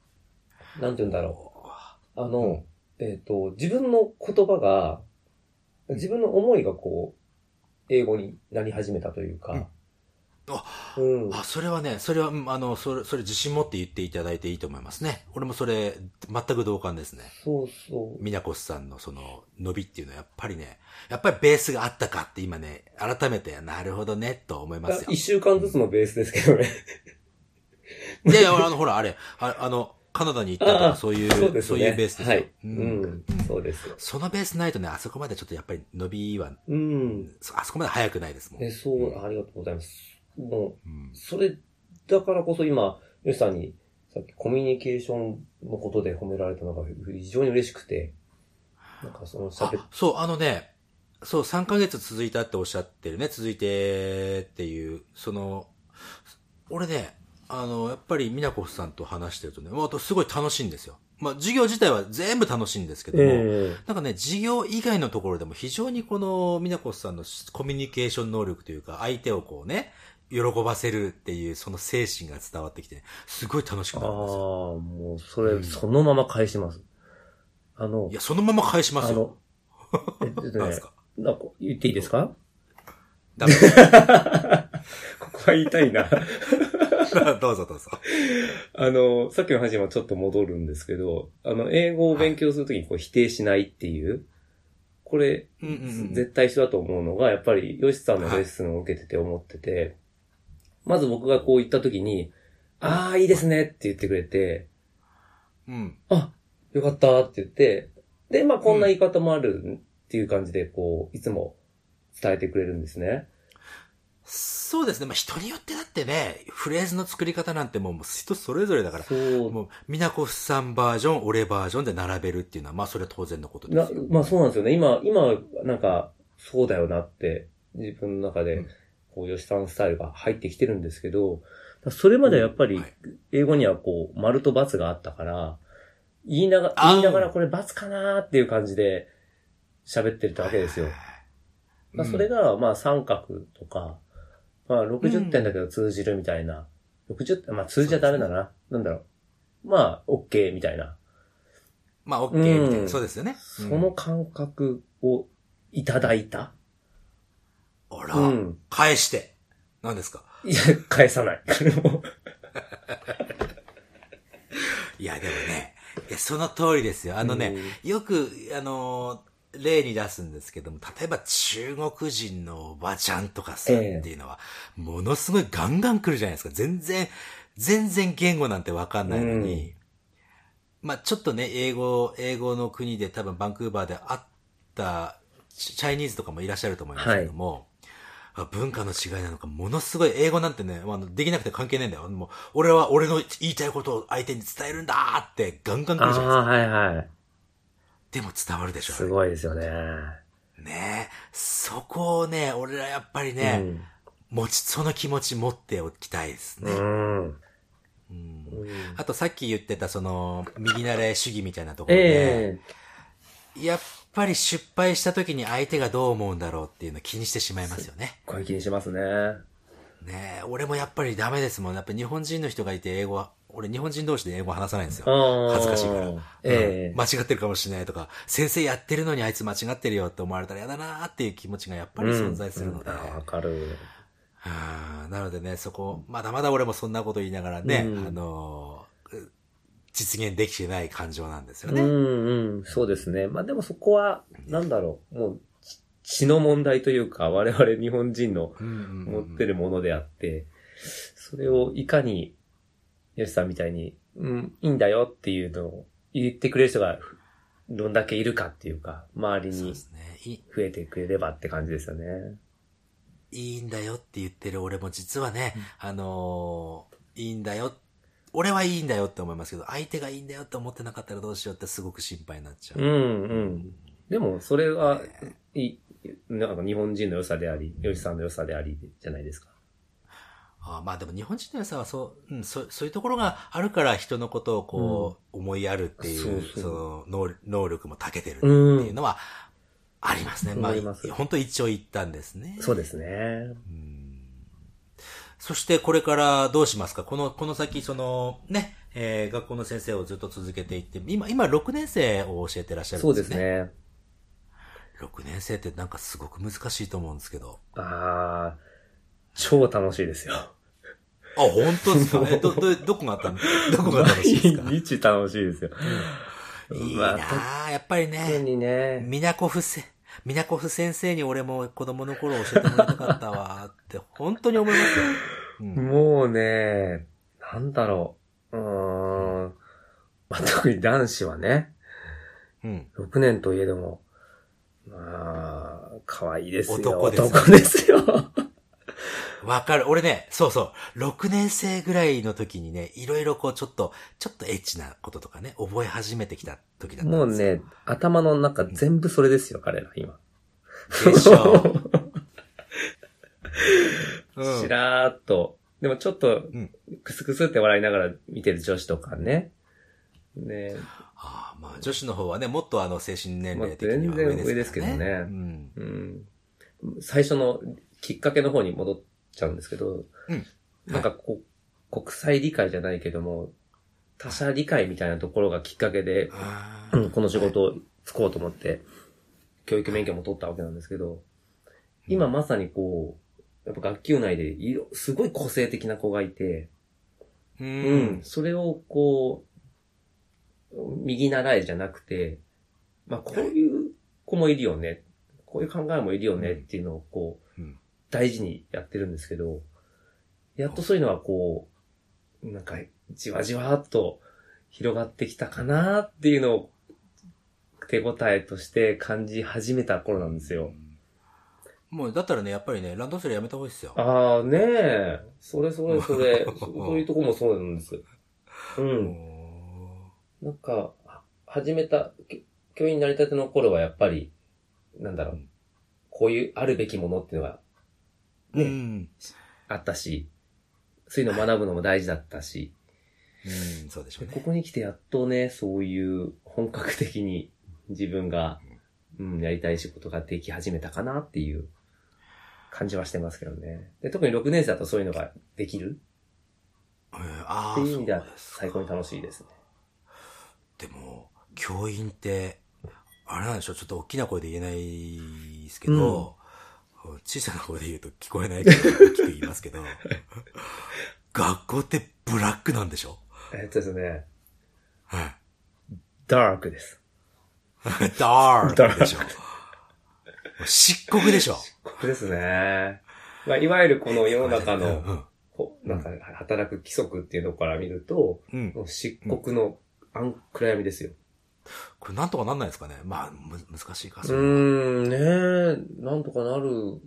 [SPEAKER 2] なんて言うんだろう。あの、えっ、と、自分の言葉が、自分の思いがこう、英語になり始めたというか、
[SPEAKER 1] あ
[SPEAKER 2] うん。
[SPEAKER 1] あ、それはね、それは、うんあの、それ、それ自信持って言っていただいていいと思いますね。俺もそれ、全く同感ですね。
[SPEAKER 2] そうそう。
[SPEAKER 1] みなこさんのその、伸びっていうのはやっぱりね、やっぱりベースがあったかって今ね、改めて、なるほどね、と思いますよ。
[SPEAKER 2] 一週間ずつのベースですけどね。
[SPEAKER 1] いやいや、あの、ほら、あれ、ああの、カナダに行ったとか、そういう、
[SPEAKER 2] そうですね。
[SPEAKER 1] いうベースですよ。
[SPEAKER 2] はい。
[SPEAKER 1] う
[SPEAKER 2] うんん。そうですよ。
[SPEAKER 1] そのベースないとね、あそこまでちょっとやっぱり伸びは、
[SPEAKER 2] うん。
[SPEAKER 1] そあそこまで速くないですもん。
[SPEAKER 2] え、そう、ありがとうございます。もう、
[SPEAKER 1] うん。
[SPEAKER 2] それ、だからこそ今、ヨシさんに、さっきコミュニケーションのことで褒められたのが非常に嬉しくて、なんかその喋
[SPEAKER 1] そう、あのね、そう、3ヶ月続いたっておっしゃってるね、続いてっていう、その、俺ね、あの、やっぱりミナコフさんと話してるとね、もうすごい楽しいんですよ。まあ、授業自体は全部楽しいんですけども、
[SPEAKER 2] え
[SPEAKER 1] なんかね、授業以外のところでも非常にこの、ミナコスさんのコミュニケーション能力というか、相手をこうね、喜ばせるっていう、その精神が伝わってきて、ね、すごい楽しく
[SPEAKER 2] ああ、
[SPEAKER 1] なるんですよ。
[SPEAKER 2] もう、そうれ、
[SPEAKER 1] ん
[SPEAKER 2] そのまま返します。あの
[SPEAKER 1] い、や、そのまま返しますよ。
[SPEAKER 2] あの、えっとね
[SPEAKER 1] なんです、か？
[SPEAKER 2] なんか言っていいですか？
[SPEAKER 1] ダメ
[SPEAKER 2] ここは言いたいな。
[SPEAKER 1] どうぞどうぞ。
[SPEAKER 2] あの、さっきの話にもちょっと戻るんですけど、あの、英語を勉強するときにこう否定しないっていう、これ、
[SPEAKER 1] うんうんうん
[SPEAKER 2] 絶対一緒だと思うのが、やっぱり、ヨシさんのレッスンを受けてて思ってて、まず僕がこう言ったときに、ああ、いいですねって言ってくれて、
[SPEAKER 1] うん。
[SPEAKER 2] あ、よかったって言って、で、まあこんな言い方もあるっていう感じで、こう、いつも伝えてくれるんですね。
[SPEAKER 1] そうですね。まあ、人によってだってね、フレーズの作り方なんてもう人それぞれだから、
[SPEAKER 2] そう。
[SPEAKER 1] もう、ミナコフさんバージョン、俺バージョンで並べるっていうのは、まあ、それは当然のことで
[SPEAKER 2] な
[SPEAKER 1] すよ。
[SPEAKER 2] まあそうなんですよね。今、今、なんか、そうだよなって、自分の中で
[SPEAKER 1] うん、
[SPEAKER 2] こう、吉さんスタイルが入ってきてるんですけど、それまではやっぱり
[SPEAKER 1] はい、
[SPEAKER 2] 英語にはこう、丸と×があったから、言いながら、言いながらこれ×かなーっていう感じで喋ってたわけですよ。まあそれ
[SPEAKER 1] が、
[SPEAKER 2] が、まあ三角とか、まあ60点だけど通じるみたいな、60点、まあ通じちゃダメだな。なんだろう。まあ、OK みたいな。
[SPEAKER 1] まあ、オッケーみたいな、
[SPEAKER 2] うん
[SPEAKER 1] そうですよね。
[SPEAKER 2] その感覚をいただいた。
[SPEAKER 1] うん、あら、
[SPEAKER 2] うん。
[SPEAKER 1] 返して。何ですか？
[SPEAKER 2] いや、返さない。
[SPEAKER 1] いや、でもね、いや、その通りですよ。あのね、よく、あのー例に出すんですけども、例えば中国人のおばちゃんとかさ、っ
[SPEAKER 2] ええ
[SPEAKER 1] ていうのは、ものすごいガンガン来るじゃないですか。全然、全然言語なんてわかんないのに、まあちょっとね、英語、英語の国で多分バンクーバーで会ったチチャイニーズとかもいらっしゃると思いますけども、あ文化の違いなのか、ものすごい英語なんてね、まあできなくて関係ないんだよ。もう、俺は俺の言いたいことを相手に伝えるんだーってガンガン来
[SPEAKER 2] あ
[SPEAKER 1] るじゃないですか。
[SPEAKER 2] あ、はいはい。
[SPEAKER 1] でも伝わるでしょ。
[SPEAKER 2] すごいですよね。
[SPEAKER 1] ねえ。そこをね、俺らやっぱりね、持ち、その気持ち持っておきたいですね。
[SPEAKER 2] うん。うん。
[SPEAKER 1] うん
[SPEAKER 2] うん
[SPEAKER 1] あとさっき言ってたその、右慣れ主義みたいなところで、
[SPEAKER 2] ええ
[SPEAKER 1] やっぱり失敗した時に相手がどう思うんだろうっていうのを気にしてしまいますよね。
[SPEAKER 2] これ気にしますね。
[SPEAKER 1] ねえ、俺もやっぱりダメですもん。やっぱり日本人の人がいて英語は、俺日本人同士で英語話さないんですよ。恥ずかしいから。
[SPEAKER 2] ええ
[SPEAKER 1] うん間違ってるかもしれないとか、先生やってるのにあいつ間違ってるよって思われたら嫌だなーっていう気持ちがやっぱり存在するので。
[SPEAKER 2] うんうんかる。
[SPEAKER 1] はあなのでね、そこ、まだまだ俺もそんなこと言いながらね、
[SPEAKER 2] うん
[SPEAKER 1] あのー、実現できてない感情なんですよ
[SPEAKER 2] うん
[SPEAKER 1] ね。
[SPEAKER 2] うん、そうですね。まあでもそこは、なんだろう、もう、ち血の問題というか、我々日本人の
[SPEAKER 1] うんうんうん
[SPEAKER 2] 持ってるものであって、それをいかに、ヨシさんみたいに、うん、いいんだよっていうのを言ってくれる人がどんだけいるかっていうか、周りに増えてくれればって感じですよね。
[SPEAKER 1] いいんだよって言ってる俺も実はね、あのーいいんだよ。俺はいいんだよって思いますけど、相手がいいんだよって思ってなかったらどうしようってすごく心配になっちゃう。
[SPEAKER 2] うんうん。でも、それは、いなんか日本人の良さであり、ヨシさんの良さであり、じゃないですか。
[SPEAKER 1] あまあでも日本人の良さはそう、うん、そう、そういうところがあるから人のことをこう、思いやるっていう、
[SPEAKER 2] そう
[SPEAKER 1] そ
[SPEAKER 2] そう
[SPEAKER 1] の能能力も長けてるっていうのは、ありますね。まあ
[SPEAKER 2] 思います、
[SPEAKER 1] 本当一長一短ですね。
[SPEAKER 2] そうですね。
[SPEAKER 1] そしてこれからどうしますか？この、この先、その、ね、えー学校の先生をずっと続けていって、今、今6年生を教えてらっしゃる
[SPEAKER 2] そうんで
[SPEAKER 1] ですね。
[SPEAKER 2] すね。
[SPEAKER 1] 6年生ってなんかすごく難しいと思うんですけど。
[SPEAKER 2] ああ、超楽しいですよ。
[SPEAKER 1] あ、本当ですか？え、ど、ど、どこがあったのどこが楽しいですか？
[SPEAKER 2] 毎日楽しいですよ。
[SPEAKER 1] いい
[SPEAKER 2] まあ
[SPEAKER 1] なあやっぱり
[SPEAKER 2] 特
[SPEAKER 1] ね、
[SPEAKER 2] にね、
[SPEAKER 1] ミナコフせ、ミナコフ先生に俺も子供の頃教えてもらいたかったわって、本当に思いますよ。うん
[SPEAKER 2] もうね、なんだろう。うーん。まあ、特に男子はね、
[SPEAKER 1] うん。
[SPEAKER 2] 6年といえども、まあ、可愛いですよ。
[SPEAKER 1] 男です
[SPEAKER 2] 男ですよ。
[SPEAKER 1] わかる。俺ね、そうそう。6年生ぐらいの時にね、いろいろこうちょっと、ちょっとエッチなこととかね、覚え始めてきた時だった
[SPEAKER 2] もう
[SPEAKER 1] んですよ。
[SPEAKER 2] ね、頭の中全部それですよ、彼ら、今。
[SPEAKER 1] でしょう。うん
[SPEAKER 2] しらーっと。でもちょっと
[SPEAKER 1] うん、
[SPEAKER 2] クスクスって笑いながら見てる女子とかね。ね
[SPEAKER 1] ああまあ女子の方はね、もっとあの精神年齢的
[SPEAKER 2] まあ
[SPEAKER 1] には
[SPEAKER 2] 全然
[SPEAKER 1] 上ですからね。
[SPEAKER 2] 上ですけどね
[SPEAKER 1] うん。
[SPEAKER 2] うん。最初のきっかけの方に戻っちゃうんですけど、
[SPEAKER 1] うん。
[SPEAKER 2] なんかこう、国際理解じゃないけども、他者理解みたいなところがきっかけで、うんこの仕事をつこうと思って、教育免許も取ったわけなんですけど、今まさにこう、やっぱ学級内ですごい個性的な子がいて、
[SPEAKER 1] う
[SPEAKER 2] うん
[SPEAKER 1] ん。
[SPEAKER 2] それをこう、右習いじゃなくて、まあこういう子もいるよね、こういう考えもいるよねっていうのをこう、
[SPEAKER 1] うん
[SPEAKER 2] 大事にやってるんですけど、やっとそういうのはこう、なんかじわじわっと広がってきたかなっていうのを手応えとして感じ始めた頃なんですよ。
[SPEAKER 1] もうだったらね、やっぱりね、ランドセルやめた方がいいですよ。
[SPEAKER 2] ああ、ねえ。それそれそれ。そ そういうとこもそうなんです。うん。
[SPEAKER 1] お
[SPEAKER 2] なんか、は始めた、き教員になりたての頃はやっぱり、なんだろう、こういうあるべきものっていうのが
[SPEAKER 1] ーうん。
[SPEAKER 2] あったし、そういうのを学ぶのも大事だったし、
[SPEAKER 1] うん、そうでしょうね。
[SPEAKER 2] ここに来てやっとね、そういう本格的に自分が、うん、やりたい仕事ができ始めたかなっていう感じはしてますけどね。で特に6年生だとそういうのができる
[SPEAKER 1] えーああ、
[SPEAKER 2] っていう意味では最高に楽しいですね。
[SPEAKER 1] でも、教員って、あれなんでしょう、ちょっと大きな声で言えないですけど、小さな声で言うと聞こえないから大きく言いますけど、学校ってブラックなんでしょ？
[SPEAKER 2] えっとですね、
[SPEAKER 1] はい。
[SPEAKER 2] ダークです。
[SPEAKER 1] ダークでしょ。漆黒でしょ。
[SPEAKER 2] ここですね。まあ、いわゆるこの世の中
[SPEAKER 1] う
[SPEAKER 2] の、なんか働く規則っていうところから見ると、
[SPEAKER 1] うん。うん。
[SPEAKER 2] 漆黒の暗暗闇ですよ。
[SPEAKER 1] これなんとかなんないですかねまあ、む、難しいか、
[SPEAKER 2] う
[SPEAKER 1] それは
[SPEAKER 2] ーん、ねえ、なんとかなる、う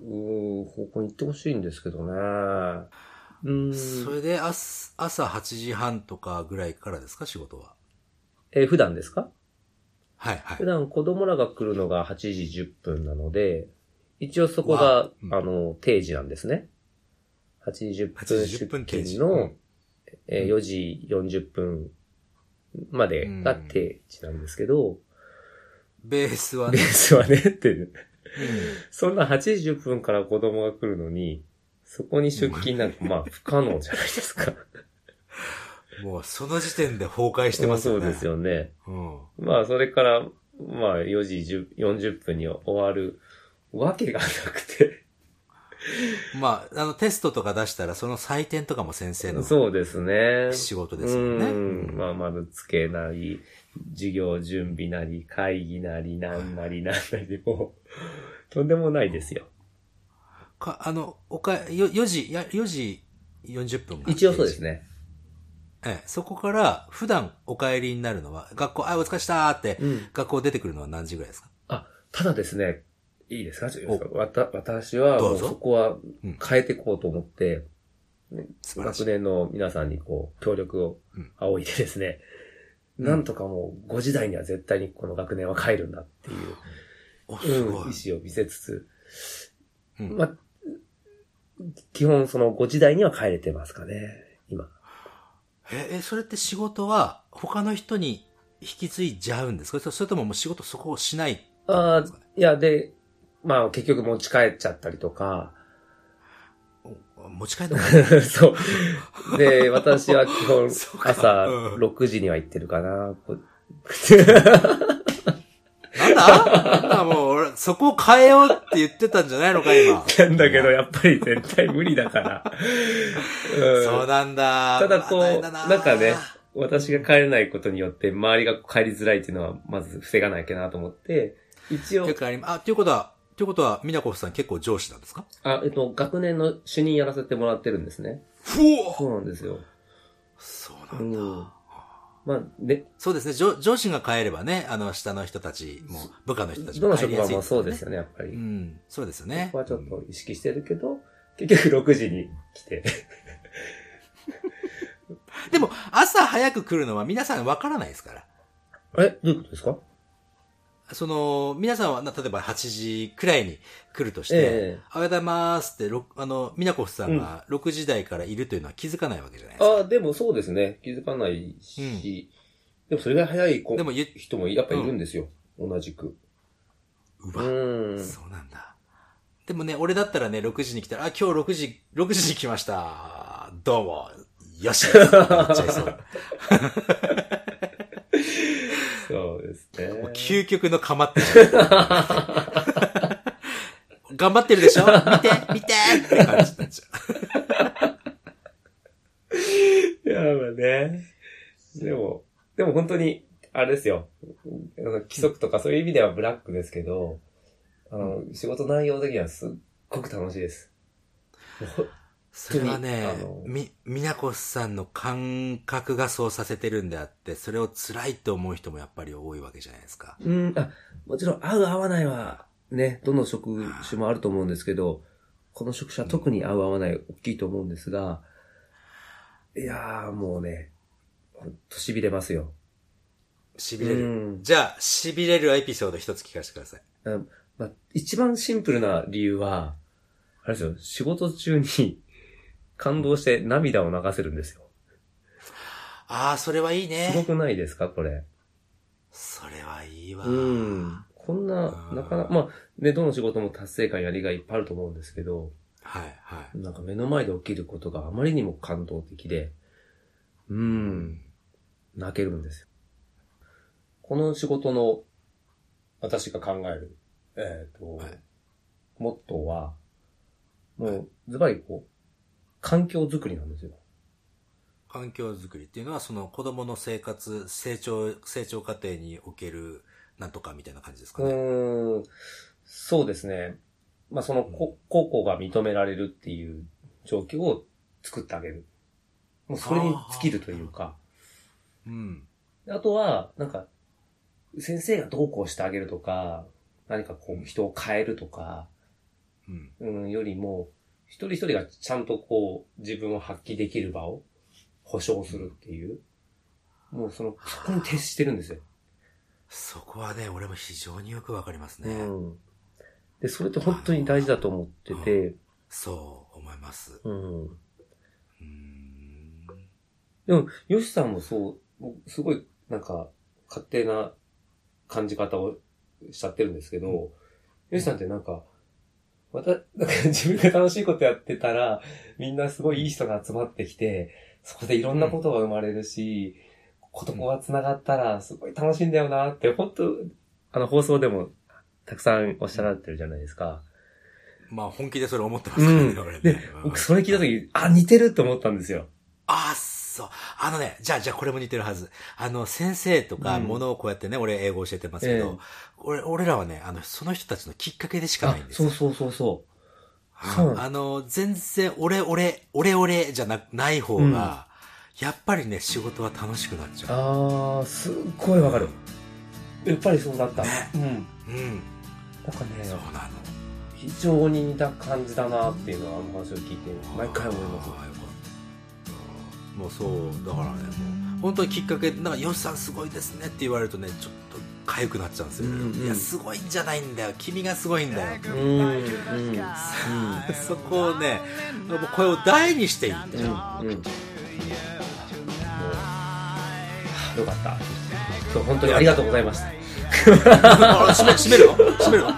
[SPEAKER 2] ー方向に行ってほしいんですけどね。うーん。
[SPEAKER 1] それで朝、朝8時半とかぐらいからですか仕事は。
[SPEAKER 2] えー普段ですか？
[SPEAKER 1] はい、はい
[SPEAKER 2] 普。段子供らが来るのが8時10分なので、一応そこ
[SPEAKER 1] わ
[SPEAKER 2] が
[SPEAKER 1] あ、うん
[SPEAKER 2] あの、定時なんですね。8時10
[SPEAKER 1] 8
[SPEAKER 2] 分
[SPEAKER 1] 時10分
[SPEAKER 2] 出
[SPEAKER 1] 定時
[SPEAKER 2] 勤の
[SPEAKER 1] うん、
[SPEAKER 2] えー4時40分までが定時なんですけど、
[SPEAKER 1] ベースはね。
[SPEAKER 2] ベースはねって、
[SPEAKER 1] うん
[SPEAKER 2] そんな8時10分から子供が来るのに、そこに出勤なんか、まあ不可能じゃないですか。
[SPEAKER 1] もうその時点で崩壊してますよね。
[SPEAKER 2] そうですよね。
[SPEAKER 1] うん。
[SPEAKER 2] まあそれから、まあ4時10 40分に終わるわけがなくて。
[SPEAKER 1] まあ、あの、テストとか出したら、その採点とかも先生の
[SPEAKER 2] そうですね。
[SPEAKER 1] 仕事ですよね。
[SPEAKER 2] うん。まあ、丸付けなり、授業準備なり、会議なり、なんなりなんなりでもう、とんでもないですよ。
[SPEAKER 1] か、あの、おか、よ、4時、や、4時40分が。
[SPEAKER 2] 一応そうです。ね。
[SPEAKER 1] ええ、そこから、普段お帰りになるのは、学校、あ、お疲れしたーって、
[SPEAKER 2] うん。
[SPEAKER 1] 学校出てくるのは何時ぐらいですか？
[SPEAKER 2] あ、ただですね、いいですか？わた、私は、そこは
[SPEAKER 1] うん。
[SPEAKER 2] 変えていこうと思って、ね学。年の皆さんにこう、協力を
[SPEAKER 1] うん。
[SPEAKER 2] 仰いでですね、
[SPEAKER 1] うん。
[SPEAKER 2] なんとかもう5時台には絶対にこの学年は帰るんだっていう、
[SPEAKER 1] お、
[SPEAKER 2] うん。意思を見せつつ、
[SPEAKER 1] うん。
[SPEAKER 2] まあ、基本その5時台には帰れてますかね、今。
[SPEAKER 1] え、え、それって仕事は、他の人に引き継いじゃうんですか？それとももう仕事そこをしない
[SPEAKER 2] ああ、いや、で、まあ結局持ち帰っちゃったりとか、
[SPEAKER 1] お持ち帰るの？か
[SPEAKER 2] そう。で、私は基本朝
[SPEAKER 1] うん
[SPEAKER 2] 6時には行ってるかな。こ
[SPEAKER 1] なんだ？なんだもう俺、そこを変えようって言ってたんじゃないのか、今？
[SPEAKER 2] なんだけど、やっぱり絶対無理だから。うん
[SPEAKER 1] そうなんだ。
[SPEAKER 2] ただこう、なんかね、私が帰れないことによって、周りが帰りづらいっていうのは、まず防がなきゃなと思って、一応
[SPEAKER 1] 結、構ありあ、ということは、ということは、ミナコフさん結構上司なんですか？
[SPEAKER 2] あ、えっと、学年の主任やらせてもらってるんですね。
[SPEAKER 1] ふお
[SPEAKER 2] そうなんですよ。
[SPEAKER 1] そうなんだ。
[SPEAKER 2] うんまあ、ね、
[SPEAKER 1] そうですね上。上司が変えればね、あの、下の人たちも、部下の人たち
[SPEAKER 2] どの
[SPEAKER 1] も変えりやすい
[SPEAKER 2] 職場もそうで
[SPEAKER 1] ね
[SPEAKER 2] すよね、やっぱり。
[SPEAKER 1] うん、そうですよね
[SPEAKER 2] そこ。はちょっと意識してるけど、結局6時に来て。
[SPEAKER 1] でも、朝早く来るのは皆さんわからないですから。
[SPEAKER 2] え、どういうことですか？
[SPEAKER 1] その、皆さんは、な例えば8時くらいに来るとして、
[SPEAKER 2] ええ
[SPEAKER 1] おはようございますって、ろあの、ミナコフさんが6時台からいるというのは気づかないわけじゃないですか。
[SPEAKER 2] ああ、でもそうですね。気づかないし、でもそれぐらい早い子
[SPEAKER 1] でもゆ
[SPEAKER 2] 人もやっぱいるんですよ。同じく。
[SPEAKER 1] う
[SPEAKER 2] う
[SPEAKER 1] わ、
[SPEAKER 2] ん。
[SPEAKER 1] そうなんだ。でもね、俺だったらね、6時に来たら、あ、今日6時、6時に来ました。どうも。よし。っちゃいそう。
[SPEAKER 2] そうですね。
[SPEAKER 1] も う究極のかまってちゃう。頑張ってるでしょ？見て見てって感じになっちゃ
[SPEAKER 2] いや、まあね。でも、でも本当に、あれですよ。規則とかそういう意味ではブラックですけど、あの、仕事内容的にはすっごく楽しいです。
[SPEAKER 1] それはねみ、みなこさんの感覚がそうさせてるんであって、それを辛いと思う人もやっぱり多いわけじゃないですか。
[SPEAKER 2] うん、あ、もちろん合う合わないは、ね、どの職種もあると思うんですけど、この職種は特に合う合わない大きいと思うんですが、いやーもうね、ほんと痺れますよ。
[SPEAKER 1] 痺れる。
[SPEAKER 2] うん
[SPEAKER 1] じゃあ、痺れるエピソード一つ聞かせてください。
[SPEAKER 2] あまあ、一番シンプルな理由は、あれですよ、仕事中に感動して涙を流せるんですよ。
[SPEAKER 1] ああ、それはいい
[SPEAKER 2] すご
[SPEAKER 1] ね。
[SPEAKER 2] くないですか、これ。
[SPEAKER 1] それはいいわ。
[SPEAKER 2] うん。こんな、なかなか、まあ、ね、どの仕事も達成感やりがいっぱいあると思うんですけど、
[SPEAKER 1] はい、はい。
[SPEAKER 2] なんか目の前で起きることがあまりにも感動的で、うん、泣けるんですよ。この仕事の私が考える、えっ、と、
[SPEAKER 1] はい
[SPEAKER 2] モットーは、もう、ズバリこう、環境づくりなんですよ。
[SPEAKER 1] 環境づくりっていうのは、その子供の生活、成長、成長過程における、なんとかみたいな感じですか
[SPEAKER 2] う
[SPEAKER 1] ね。
[SPEAKER 2] ーん、そうですね。まあ、その、こ高校が認められるっていう状況を作ってあげる。もうそれに尽きるというか。
[SPEAKER 1] うん。
[SPEAKER 2] あとは、なんか、先生がどうこうしてあげるとか、何かこう人を変えるとか、
[SPEAKER 1] うん。
[SPEAKER 2] うん、よりも、一人一人がちゃんとこう、自分を発揮できる場を保証するっていう。もうその、そこに徹してるんですよ。
[SPEAKER 1] そこはね、俺も非常によくわかりますね。
[SPEAKER 2] うん。で、それって本当に大事だと思ってて、
[SPEAKER 1] そう思います。
[SPEAKER 2] うん。
[SPEAKER 1] うーん。
[SPEAKER 2] でも、ヨシさんもそうすごい、なんか、勝手な感じ方をしちゃってるんですけど、ヨシさんってなんか、また、なんか 自分が楽しいことやってたら、みんなすごいいい人が集まってきて、そこでいろんなことが生まれるし、ことこが繋がったら、すごい楽しいんだよなって、本当あの、放送でも、たくさんおっしゃられてるじゃないですか。
[SPEAKER 1] まあ本気でそれ思ってますからね、
[SPEAKER 2] うん
[SPEAKER 1] 俺ね。
[SPEAKER 2] で、
[SPEAKER 1] うん
[SPEAKER 2] 僕それ聞いた時、あ、似てるって思ったんですよ。
[SPEAKER 1] あ、そう。あのね、じゃあ、じゃあこれも似てるはず。あの、先生とか、
[SPEAKER 2] うん
[SPEAKER 1] ものをこうやってね、俺英語教えてますけど、
[SPEAKER 2] ええ
[SPEAKER 1] 俺、俺らはね、あの、その人たちのきっかけでしか
[SPEAKER 2] あ
[SPEAKER 1] ないん、ですよ。
[SPEAKER 2] そうそうそうそ
[SPEAKER 1] うん
[SPEAKER 2] そう
[SPEAKER 1] あの、全然、俺、俺、俺、俺じゃな、ない方が、やっぱりね、仕事は楽しくなっち
[SPEAKER 2] う。
[SPEAKER 1] ゃう。
[SPEAKER 2] あー、すっごいわかる。やっぱりそうだった。
[SPEAKER 1] ね
[SPEAKER 2] うん。
[SPEAKER 1] うん。
[SPEAKER 2] なんかね
[SPEAKER 1] そう、なの。
[SPEAKER 2] 非常に似た感じだなっていうのは、あの話を聞いて、毎回思います。
[SPEAKER 1] もうそう、だからね、もう、本当にきっかけ、なんか、よしさんすごいですねって言われるとね、ちょっと、痒くなっちゃうんですよ。
[SPEAKER 2] うんうん
[SPEAKER 1] いや、すごいんじゃないんだよ。君がすごいんだよ。
[SPEAKER 2] うん、うん、うん。
[SPEAKER 1] そこをね、もうこれを大にしていいんだよ。
[SPEAKER 2] うん、うん。よかった。そう、本当にありがとうございました。
[SPEAKER 1] あ閉め閉めるの閉めるの
[SPEAKER 2] い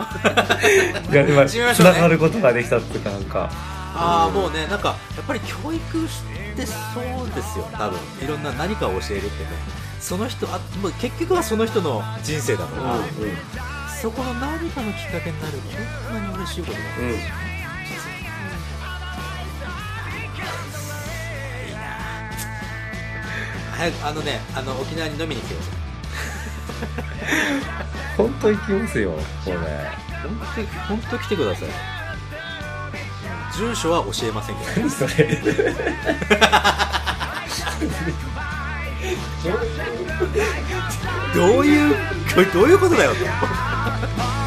[SPEAKER 2] や、でも、
[SPEAKER 1] 閉めましょうね
[SPEAKER 2] 繋がることができたっていうか、なんか、
[SPEAKER 1] ああ、もうね、なんか、やっぱり教育してそうですよ、多分。いろんな何かを教えるってね。その人、あもう結局はその人の人生だから、そこの何かのきっかけになる、こんなに嬉しいことだね。
[SPEAKER 2] うん。うん。
[SPEAKER 1] いいな早く、あのね、あの、沖縄に飲みに来てください。
[SPEAKER 2] 本当行きますよ、これ。
[SPEAKER 1] 本当に、本当来てください。住所は教えませんけど。
[SPEAKER 2] 何それ。
[SPEAKER 1] どういう、これどういうことだよって。